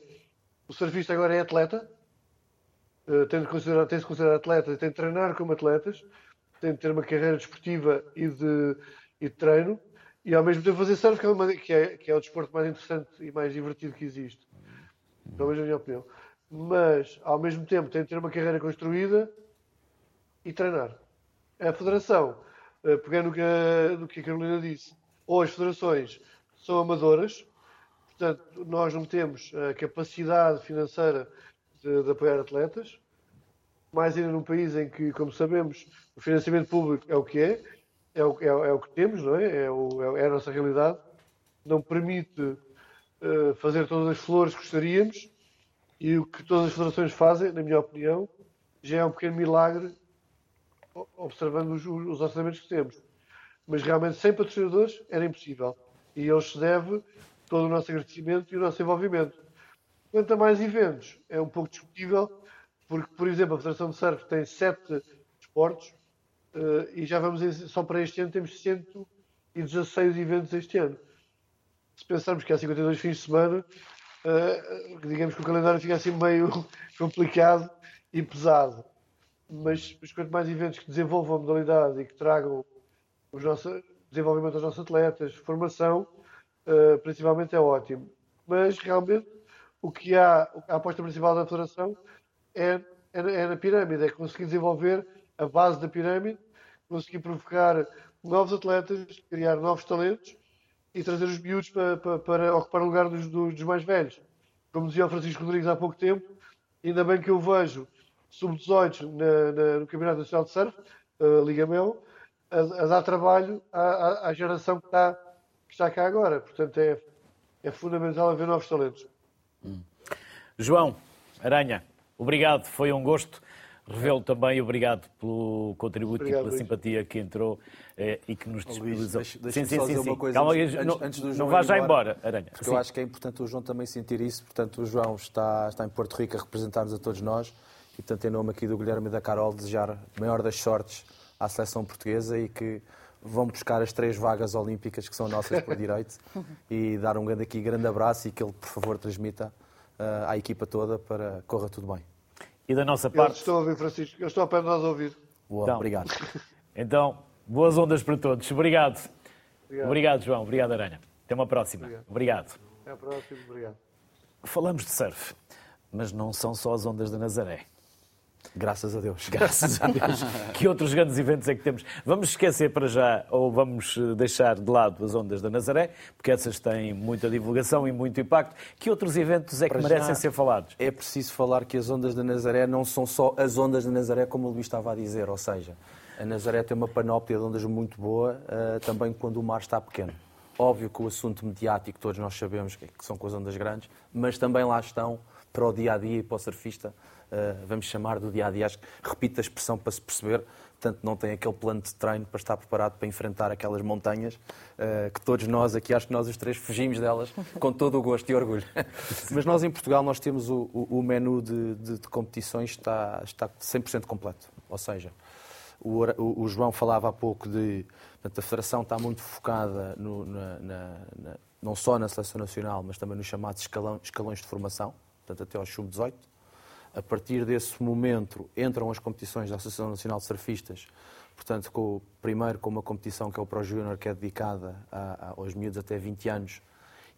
o surfista agora é atleta, eh, tem de considerar, tem de considerar atleta, tem de treinar como atletas, tem de ter uma carreira desportiva e de, e de treino, e ao mesmo tempo fazer surf, que é, uma- que é- que é o desporto mais interessante e mais divertido que existe. Pelo menos na minha opinião. Mas, ao mesmo tempo, tem de ter uma carreira construída e treinar. A Federação, pegando no que, a, Carolina disse, ou as federações são amadoras, portanto, nós não temos a capacidade financeira de, de apoiar atletas, mais ainda num país em que, como sabemos, o financiamento público é o que é, é o, é, é o que temos, não é? É, o, é a nossa realidade. Não permite uh, fazer todas as flores que gostaríamos e o que todas as federações fazem, na minha opinião, já é um pequeno milagre observando os, os orçamentos que temos. Mas realmente sem patrocinadores era impossível. E eles se deve todo o nosso agradecimento e o nosso envolvimento. Quanto a mais eventos, é um pouco discutível, porque, por exemplo, a Federação de Surf tem sete esportes uh, e já vamos, só para este ano, temos 116 eventos este ano. Se pensarmos que há 52 fins de semana, uh, digamos que o calendário fica assim meio complicado e pesado. Mas, mas quanto mais eventos que desenvolvam a modalidade e que tragam nossos, desenvolvimento dos nossos atletas, formação, uh, principalmente é ótimo. Mas realmente o que há, a aposta principal da Federação é, é, é na pirâmide, é conseguir desenvolver a base da pirâmide, conseguir provocar novos atletas, criar novos talentos e trazer os miúdos para, para, para ocupar o lugar dos, dos, mais velhos. Como dizia o Francisco Rodrigues há pouco tempo, ainda bem que eu vejo sub-18 no Campeonato Nacional de Surf, a Liga Mel, a, a, dar trabalho à, à, geração que está, que está cá agora. Portanto, é, é fundamental haver novos talentos. Hum. João Aranha, obrigado, foi um gosto revê-lo também. Obrigado pelo contributo obrigado, e pela Luís. simpatia que entrou eh, e que nos disponibilizou. Deixa sim, sim, sim, sim. Coisa, Calma, antes, não, antes do João não vá já embora, Aranha. Porque sim. eu acho que é importante o João também sentir isso. Portanto, o João está, está em Porto Rico a representar-nos a todos nós e, portanto, em nome aqui do Guilherme e da Carol, desejar a maior das sortes à seleção portuguesa e que vão buscar as três vagas olímpicas que são nossas por direito e dar um grande aqui grande abraço e que ele, por favor, transmita uh, à equipa toda para que corra tudo bem. E da nossa parte. Eu estou a ouvir, Francisco. Eu estou a pé de nós a ouvir. Boa, então, obrigado. Então, boas ondas para todos. Obrigado. Obrigado, obrigado João. Obrigado, Aranha. Até uma próxima. Obrigado. obrigado. Até a próxima. Obrigado. Falamos de surf, mas não são só as ondas da Nazaré. Graças a Deus. Graças a Deus. que outros grandes eventos é que temos? Vamos esquecer para já, ou vamos eh, deixar de lado as ondas da Nazaré, porque essas têm muita divulgação e muito impacto. Que outros eventos é que para merecem ser falados? É preciso falar que as ondas da Nazaré não são só as ondas da Nazaré, como o Luís estava a dizer, ou seja, a Nazaré tem uma panóplia de ondas muito boa, uh, também quando o mar está pequeno. Óbvio que o assunto mediático, todos nós sabemos que são com as ondas grandes, mas também lá estão para o dia a dia e para o surfista eh, vamos chamar do dia a dia. Acho que repito a expressão para se perceber. Portanto, não tem aquele plano de treino para estar preparado para enfrentar aquelas montanhas uh, que todos nós, aqui acho que nós os três fugimos delas com todo o gosto e orgulho. Mas nós em Portugal nós temos o, o, o menu de, de, de, competições está, está 100% completo. Ou seja, o, o, João falava há pouco de. Portanto, a Federação está muito focada no, na, na, não só na seleção nacional, mas também nos chamados escalão, escalões de formação, portanto, até aos sub-18. A partir desse momento entram as competições da Associação Nacional de Surfistas, portanto, com, primeiro com uma competição que é o Pro Junior, que é dedicada a, a, aos miúdos até 20 anos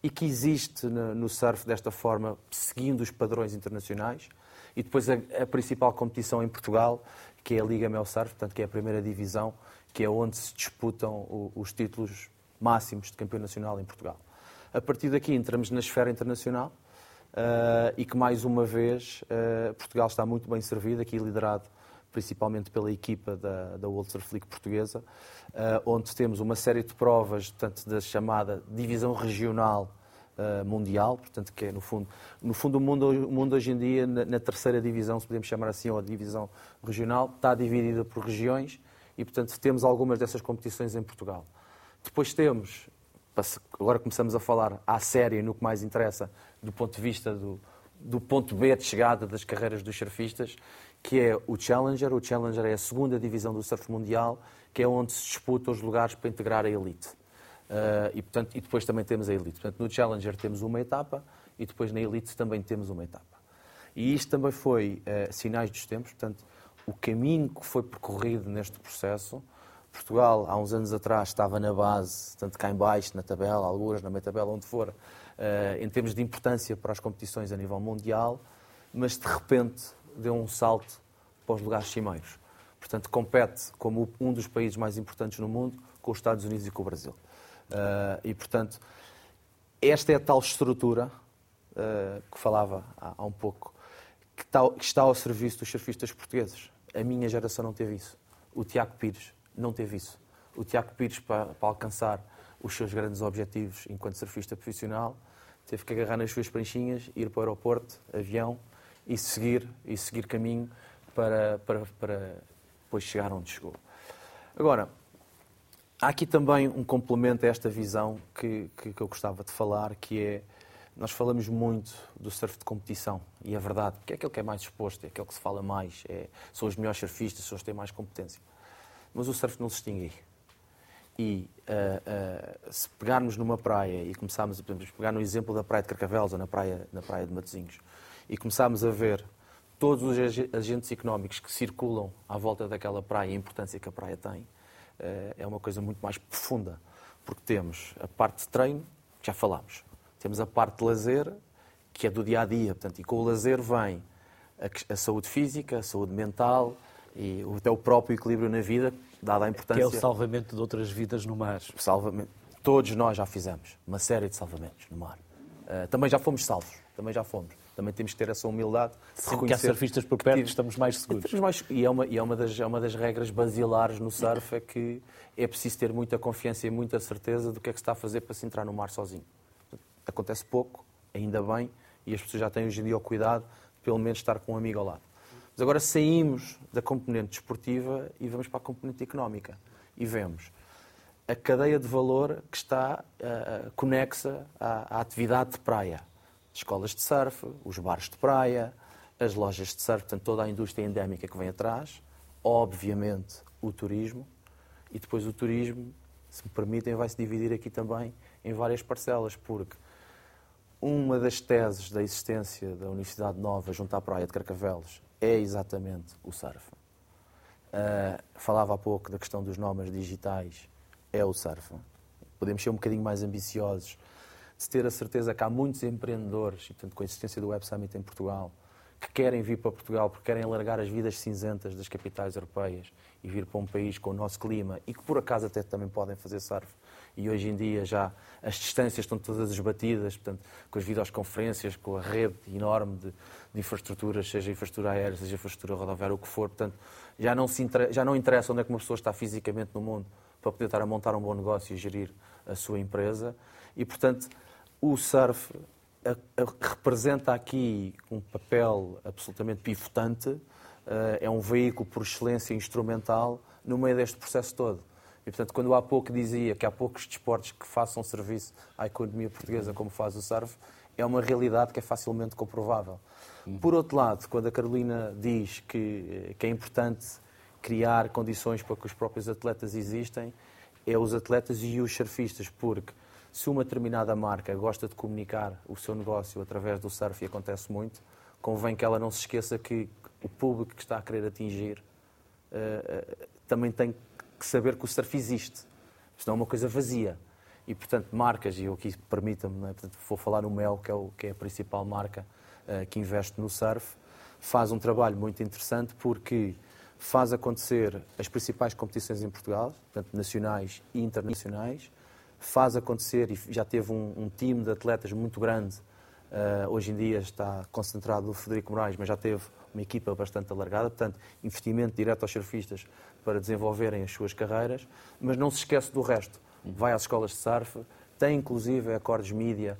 e que existe no, no surf desta forma, seguindo os padrões internacionais. E depois a, a, principal competição em Portugal, que é a Liga Mel Surf, portanto, que é a primeira divisão, que é onde se disputam o, os títulos máximos de campeão nacional em Portugal. A partir daqui entramos na esfera internacional, uh, e que, mais uma vez, uh, Portugal está muito bem servido, aqui liderado principalmente pela equipa da, da World Surf portuguesa, uh, onde temos uma série de provas, portanto, da chamada divisão regional mundial, portanto, que é, no fundo, no fundo o, mundo, o mundo hoje em dia, na, na, terceira divisão, se podemos chamar assim, ou a divisão regional, está dividida por regiões e, portanto, temos algumas dessas competições em Portugal. Depois temos, agora começamos a falar à série, no que mais interessa, do ponto de vista do, do ponto B de chegada das carreiras dos surfistas, que é o Challenger. O Challenger é a segunda divisão do surf mundial, que é onde se disputa os lugares para integrar a elite. Uh, e, portanto, e depois também temos a elite. Portanto, no Challenger temos uma etapa e depois na elite também temos uma etapa. E isto também foi uh, sinais dos tempos, portanto, o caminho que foi percorrido neste processo. Portugal, há uns anos atrás, estava na base, tanto cá em baixo, na tabela, algumas, na meia tabela, onde for, eh, em termos de importância para as competições a nível mundial, mas de repente deu um salto para os lugares cimeiros. Portanto, compete como um dos países mais importantes no mundo com os Estados Unidos e com o Brasil. Eh, e, portanto, esta é a tal estrutura eh, que falava há um pouco, que que está ao serviço dos surfistas portugueses. A minha geração não teve isso. O Tiago Pires não teve isso. o Tiago Pires, para, para alcançar os seus grandes objetivos enquanto surfista profissional, teve que agarrar nas suas pranchinhas, ir para o aeroporto, avião e seguir, e seguir caminho para, para, para depois chegar onde chegou. Agora, há aqui também um complemento a esta visão que, que, que eu gostava de falar, que é nós falamos muito do surf de competição e é verdade, porque é aquele que é mais exposto, é aquele que se fala mais, é, são os melhores surfistas, são os que têm mais competência. Mas o surf não se extingue. E uh, uh, se pegarmos numa praia e começarmos a pegar no exemplo da praia de Carcavelos ou na praia, na praia de Matosinhos e começarmos a ver todos os agentes económicos que circulam à volta daquela praia e a importância que a praia tem, uh, é uma coisa muito mais profunda. Porque temos a parte de treino, que já falámos, temos a parte de lazer, que é do dia a dia, portanto, e com o lazer vem a, a saúde física, a saúde mental e até o próprio equilíbrio na vida, dada a importância. Que é o salvamento de outras vidas no mar. Salvamento. Todos nós já fizemos uma série de salvamentos no mar. Uh, também já fomos salvos, também já fomos. Também temos que ter essa humildade de Sempre que há surfistas por perto, estamos mais seguros. Estamos mais, e é, uma, e é, uma das, é uma das regras basilares no surf, é que é preciso ter muita confiança e muita certeza do que é que se está a fazer para se entrar no mar sozinho. Acontece pouco, ainda bem, e as pessoas já têm hoje em dia o cuidado de pelo menos estar com um amigo ao lado. Mas agora saímos da componente desportiva e vamos para a componente económica. E vemos a cadeia de valor que está uh, conexa à, à, atividade de praia. Escolas de surf, os bares de praia, as lojas de surf, portanto, toda a indústria endémica que vem atrás, obviamente o turismo, e depois o turismo, se me permitem, vai se dividir aqui também em várias parcelas, porque uma das teses da existência da Universidade Nova junto à praia de Carcavelos é exatamente o surf. Uh, falava há pouco da questão dos nomes digitais, é o surf. Podemos ser um bocadinho mais ambiciosos, de ter a certeza que há muitos empreendedores, e com a existência do Web Summit em Portugal, que querem vir para Portugal porque querem alargar as vidas cinzentas das capitais europeias e vir para um país com o nosso clima e que por acaso até também podem fazer surf e hoje em dia já as distâncias estão todas esbatidas, portanto, com as videoconferências, com a rede enorme de, de infraestruturas, seja infraestrutura aérea, seja infraestrutura rodoviária, o que for, portanto, já não, se já não interessa onde é que uma pessoa está fisicamente no mundo para poder estar a montar um bom negócio e gerir a sua empresa. E, portanto, o surf representa aqui um papel absolutamente pivotante, uh, é um veículo por excelência instrumental no meio deste processo todo. E, portanto, quando há pouco dizia que há poucos desportos que façam serviço à economia portuguesa como faz o surf, é uma realidade que é facilmente comprovável. Por outro lado, quando a Carolina diz que, que é importante criar condições para que os próprios atletas existem, é os atletas e os surfistas, porque se uma determinada marca gosta de comunicar o seu negócio através do surf, e acontece muito, convém que ela não se esqueça que o público que está a querer atingir uh, uh, também tem que saber que o surf existe. Isto não é uma coisa vazia. E, portanto, marcas, e eu aqui permita-me, é? vou falar no Mel, que é, o, que é a principal marca uh, que investe no surf, faz um trabalho muito interessante porque faz acontecer as principais competições em Portugal, portanto, nacionais e internacionais, faz acontecer e já teve um, um time de atletas muito grande. Uh, hoje em dia está concentrado no Federico Moraes, mas já teve uma equipa bastante alargada, portanto, investimento direto aos surfistas para desenvolverem as suas carreiras, mas não se esquece do resto. Vai às escolas de surf, tem inclusive acordos mídia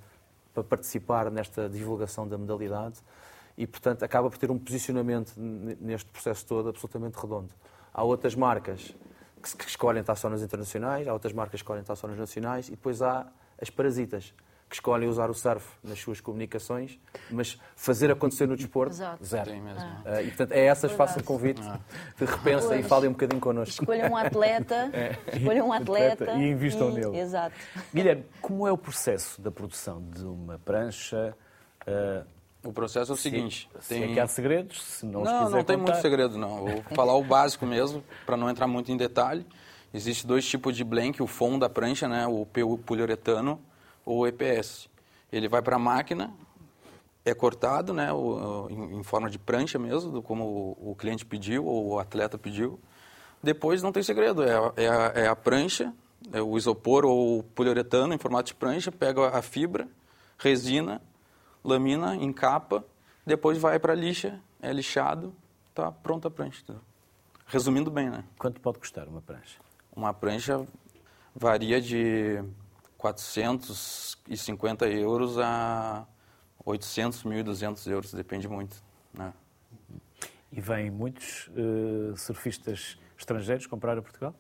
para participar nesta divulgação da modalidade e, portanto, acaba por ter um posicionamento neste processo todo absolutamente redondo. Há outras marcas que escolhem estar só nas internacionais, há outras marcas que escolhem estar só nas nacionais e depois há as parasitas que escolhem usar o surf nas suas comunicações, mas fazer acontecer no desporto, Exato. zero. Sim, mesmo. Uh, e, portanto, é essas, faço o convite, ah. de repensa e falem um bocadinho connosco. Escolham um atleta, é. escolham um atleta e invistam e... nele. Exato. Guilherme, como é o processo da produção de uma prancha? Uh, o processo é o seguinte. Se, tem... se é que há segredos, se não Não, não tem muito segredo, não. Vou falar o básico mesmo, para não entrar muito em detalhe. Existem dois tipos de blank, o fundo da prancha, né, o poliuretano ou EPS. Ele vai para a máquina, é cortado, né, o, em, em, forma de prancha mesmo, como o, o, cliente pediu ou o atleta pediu. Depois não tem segredo, é, é, a, é a prancha, é o isopor ou o poliuretano em formato de prancha, pega a fibra, resina, lamina, encapa, depois vai para a lixa, é lixado, está pronta a prancha. Resumindo bem, né? Quanto pode custar uma prancha? Uma prancha varia de 450 euros a 800, 1.200 euros, depende muito. Né? E vêm muitos uh, surfistas estrangeiros comprar a Portugal?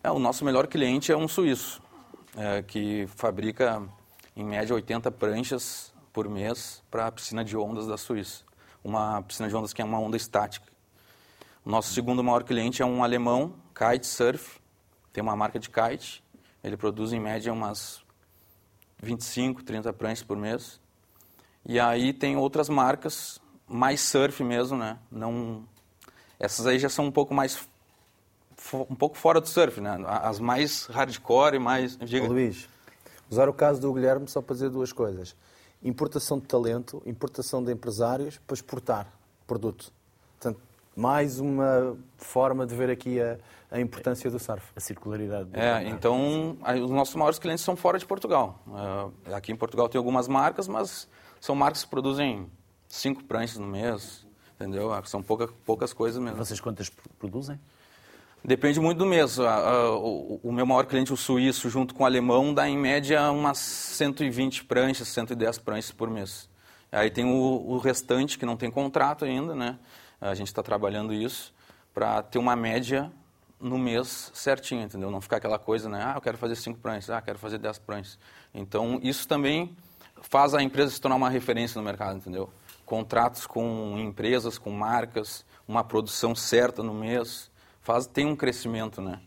É, o nosso melhor cliente é um suíço, é, que fabrica em média 80 pranchas por mês para a piscina de ondas da Suíça. Uma piscina de ondas que é uma onda estática. O nosso segundo maior cliente é um alemão, Kite Surf, tem uma marca de kite. Ele produz em média umas 25, 30 pranchas por mês. E aí tem outras marcas, mais surf mesmo, né? Não, essas aí já são um pouco mais um pouco fora do surf, né? As mais hardcore e mais. Diga. Luís, usar o caso do Guilherme só para dizer duas coisas: importação de talento, importação de empresários para exportar produto. Portanto, mais uma forma de ver aqui a, a importância do surf. A circularidade. É, então os nossos maiores clientes são fora de Portugal. Uh, aqui em Portugal tem algumas marcas, mas são marcas que produzem cinco pranchas no mês, entendeu? São pouca, poucas coisas mesmo. Vocês quantas produzem? Depende muito do mês. O meu maior cliente, o suíço, junto com o alemão, dá em média umas 120 pranchas, 110 pranchas por mês. Aí tem o, restante que não tem contrato ainda, né? A gente está trabalhando isso para ter uma média no mês certinho, entendeu? Não ficar aquela coisa, né? Ah, eu quero fazer cinco pranchas, ah, quero fazer 10 pranchas. Então, isso também faz a empresa se tornar uma referência no mercado, entendeu? Contratos com empresas, com marcas, uma produção certa no mês faz, tem um crescimento, né?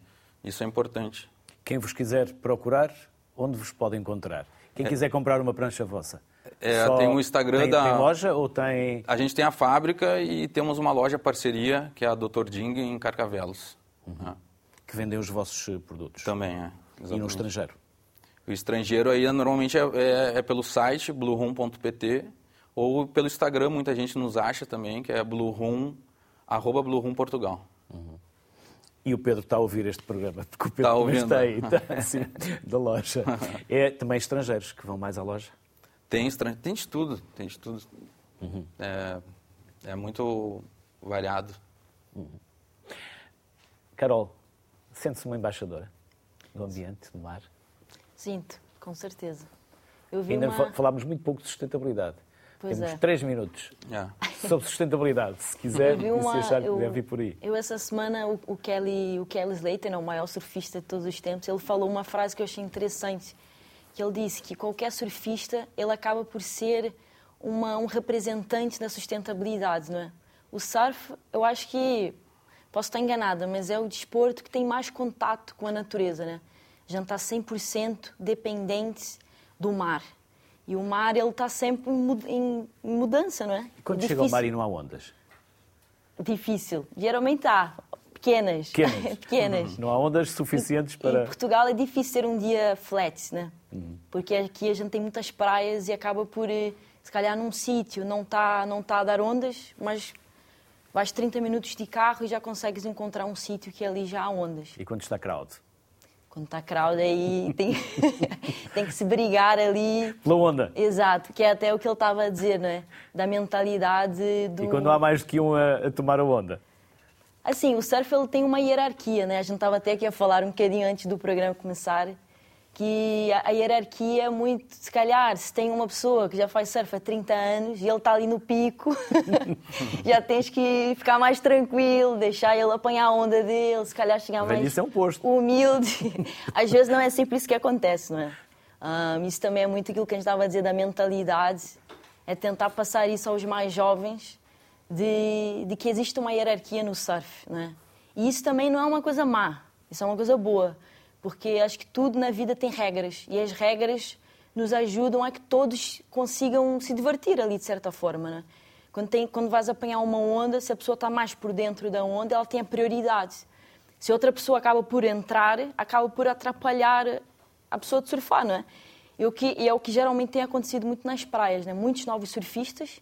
Isso é importante. Quem vos quiser procurar, onde vos pode encontrar? Quem é. quiser comprar uma prancha vossa? É, tem o Instagram tem, da. Tem loja ou tem. A gente tem a fábrica e temos uma loja parceria, que é a Dr. Ding, em Carcavelos. Uhum. Que vendem os vossos eh, produtos. Também, é. Exatamente. E no estrangeiro? O estrangeiro aí normalmente é, é, é pelo site blueroom.pt ou pelo Instagram, muita gente nos acha também, que é blueroom, arroba blueroom Portugal. Uhum. E o Pedro está a ouvir este programa, porque o Pedro está, ouvindo. está aí, está, assim, da loja. É também estrangeiros que vão mais à loja? Tem, tem de tudo, tem de tudo. Uhum. É, é, muito variado. Uhum. Carol, sente-se uma embaixadora do ambiente, do mar? Sinto, com certeza. Ainda uma... falámos muito pouco de sustentabilidade. Pois Temos é. três minutos yeah. sobre sustentabilidade, se quiser uma, se achar que deve ir por aí. Eu, essa semana, o, o, Kelly, o Kelly Slater, o maior surfista de todos os tempos, ele falou uma frase que eu achei interessante, que ele disse que qualquer surfista, ele acaba por ser uma, um representante da sustentabilidade, não é? O surf, eu acho que, posso estar enganada, mas é o desporto que tem mais contato com a natureza, né? A gente está 100% dependente do mar. E o mar ele está sempre em mudança, não é? E quando é chega ao mar e não há ondas? Difícil. Geralmente há. Pequenas. Pequenas. Pequenas. Não há ondas suficientes para. Em Portugal é difícil ter um dia flat, né? Uhum. Porque aqui a gente tem muitas praias e acaba por, eh, se calhar, num sítio não está não tá a dar ondas, mas vais 30 minutos de carro e já consegues encontrar um sítio que ali já há ondas. E quando está crowd? Quando está crowd aí tem, tem que se brigar ali. Pela onda. Exato, que é até o que ele estava a dizer, não é? Da mentalidade do... E quando há mais do que um a, a tomar a onda? Assim, o surf ele tem uma hierarquia, né? A gente estava até aqui a falar um bocadinho antes do programa começar que a, hierarquia é muito, se calhar, se tem uma pessoa que já faz surf há 30 anos e ele está ali no pico, já tens que ficar mais tranquilo, deixar ele apanhar a onda dele, se calhar chegar mais é um posto. humilde. Às vezes não é sempre isso que acontece, não é? Um, isso também é muito aquilo que a gente estava a dizer da mentalidade, é tentar passar isso aos mais jovens, de, de que existe uma hierarquia no surf, não é? E isso também não é uma coisa má, isso é uma coisa boa porque acho que tudo na vida tem regras e as regras nos ajudam a que todos consigam se divertir ali de certa forma. Né? Quando, tem, quando vais apanhar uma onda, se a pessoa está mais por dentro da onda, ela tem a prioridade. Se outra pessoa acaba por entrar, acaba por atrapalhar a pessoa de surfar, não é? E, o que, e é o que geralmente tem acontecido muito nas praias, né? Muitos novos surfistas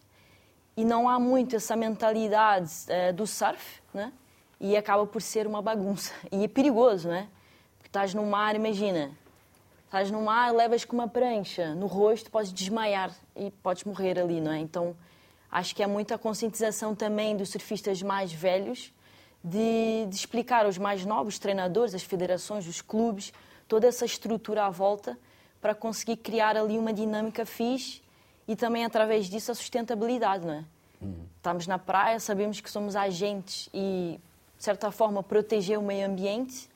e não há muito essa mentalidade uh, do surf, né? E acaba por ser uma bagunça. E é perigoso, não é? Estás no mar, imagina. Estás no mar, levas com uma prancha no rosto, podes desmaiar e podes morrer ali, não é? Então, acho que há muita conscientização também dos surfistas mais velhos de, de explicar aos mais novos, os treinadores, as federações, os clubes, toda essa estrutura à volta para conseguir criar ali uma dinâmica fixe e também através disso a sustentabilidade, não é? Uhum. Estamos na praia, sabemos que somos agentes e, de certa forma, proteger o meio ambiente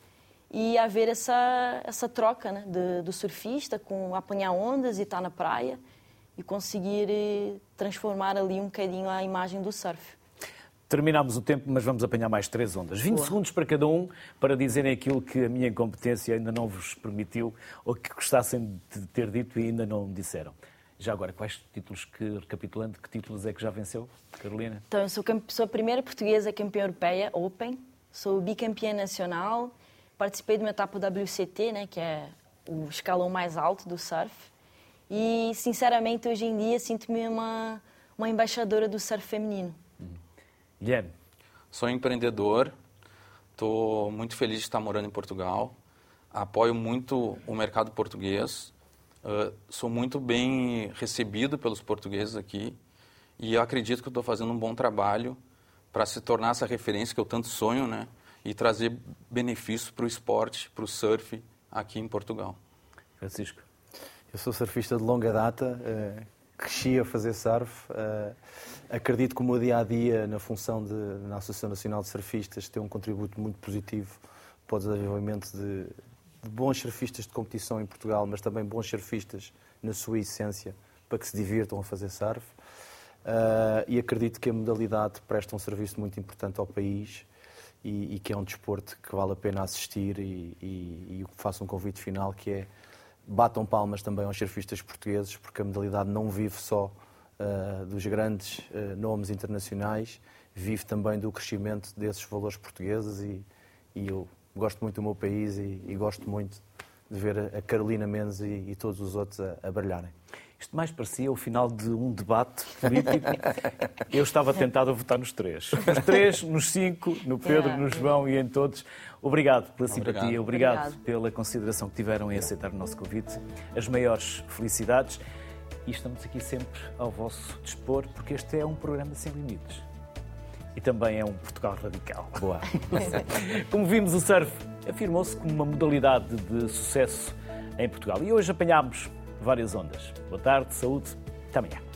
e haver essa, essa troca né, de, do surfista com apanhar ondas e estar na praia e conseguir eh, transformar ali um bocadinho a imagem do surf. Terminámos o tempo, mas vamos apanhar mais três ondas. 20 Boa. segundos para cada um para dizerem aquilo que a minha incompetência ainda não vos permitiu ou que gostassem de ter dito e ainda não disseram. Já agora, quais títulos que, recapitulando, que títulos é que já venceu, Carolina? Então, eu sou, sou a primeira portuguesa campeã europeia Open, sou bicampeã nacional, participei de uma etapa WCT, né, que é o escalão mais alto do surf, e, sinceramente, hoje em dia sinto-me uma, uma embaixadora do surf feminino. Guilherme. Sou empreendedor, estou muito feliz de estar morando em Portugal, apoio muito o mercado português, uh, sou muito bem recebido pelos portugueses aqui e acredito que estou fazendo um bom trabalho para se tornar essa referência que eu tanto sonho, né? E trazer benefícios para o esporte, para o surf aqui em Portugal. Francisco. Eu sou surfista de longa data, uh, cresci a fazer surf. Uh, acredito que o meu dia a dia, na função de, na Associação Nacional de Surfistas, tem um contributo muito positivo para o desenvolvimento de, de bons surfistas de competição em Portugal, mas também bons surfistas na sua essência, para que se divirtam a fazer surf. Uh, e acredito que a modalidade presta um serviço muito importante ao país e, e que é um desporto que vale a pena assistir e, e, e faço um convite final que é batam palmas também aos surfistas portugueses, porque a modalidade não vive só uh, dos grandes uh, nomes internacionais, vive também do crescimento desses valores portugueses e, e eu gosto muito do meu país e, e gosto muito de ver a Carolina Mendes e, e todos os outros a, a brilharem. Isto mais parecia o final de um debate político. Eu estava tentado a votar nos três. Nos três, nos cinco, no Pedro, no João e em todos. Obrigado pela simpatia, obrigado, obrigado pela consideração que tiveram em aceitar o nosso convite. As maiores felicidades e estamos aqui sempre ao vosso dispor, porque este é um programa sem limites. E também é um Portugal radical. Boa. como vimos, o surf afirmou-se como uma modalidade de sucesso em Portugal. E hoje apanhámos várias ondas. Boa tarde, saúde, até amanhã.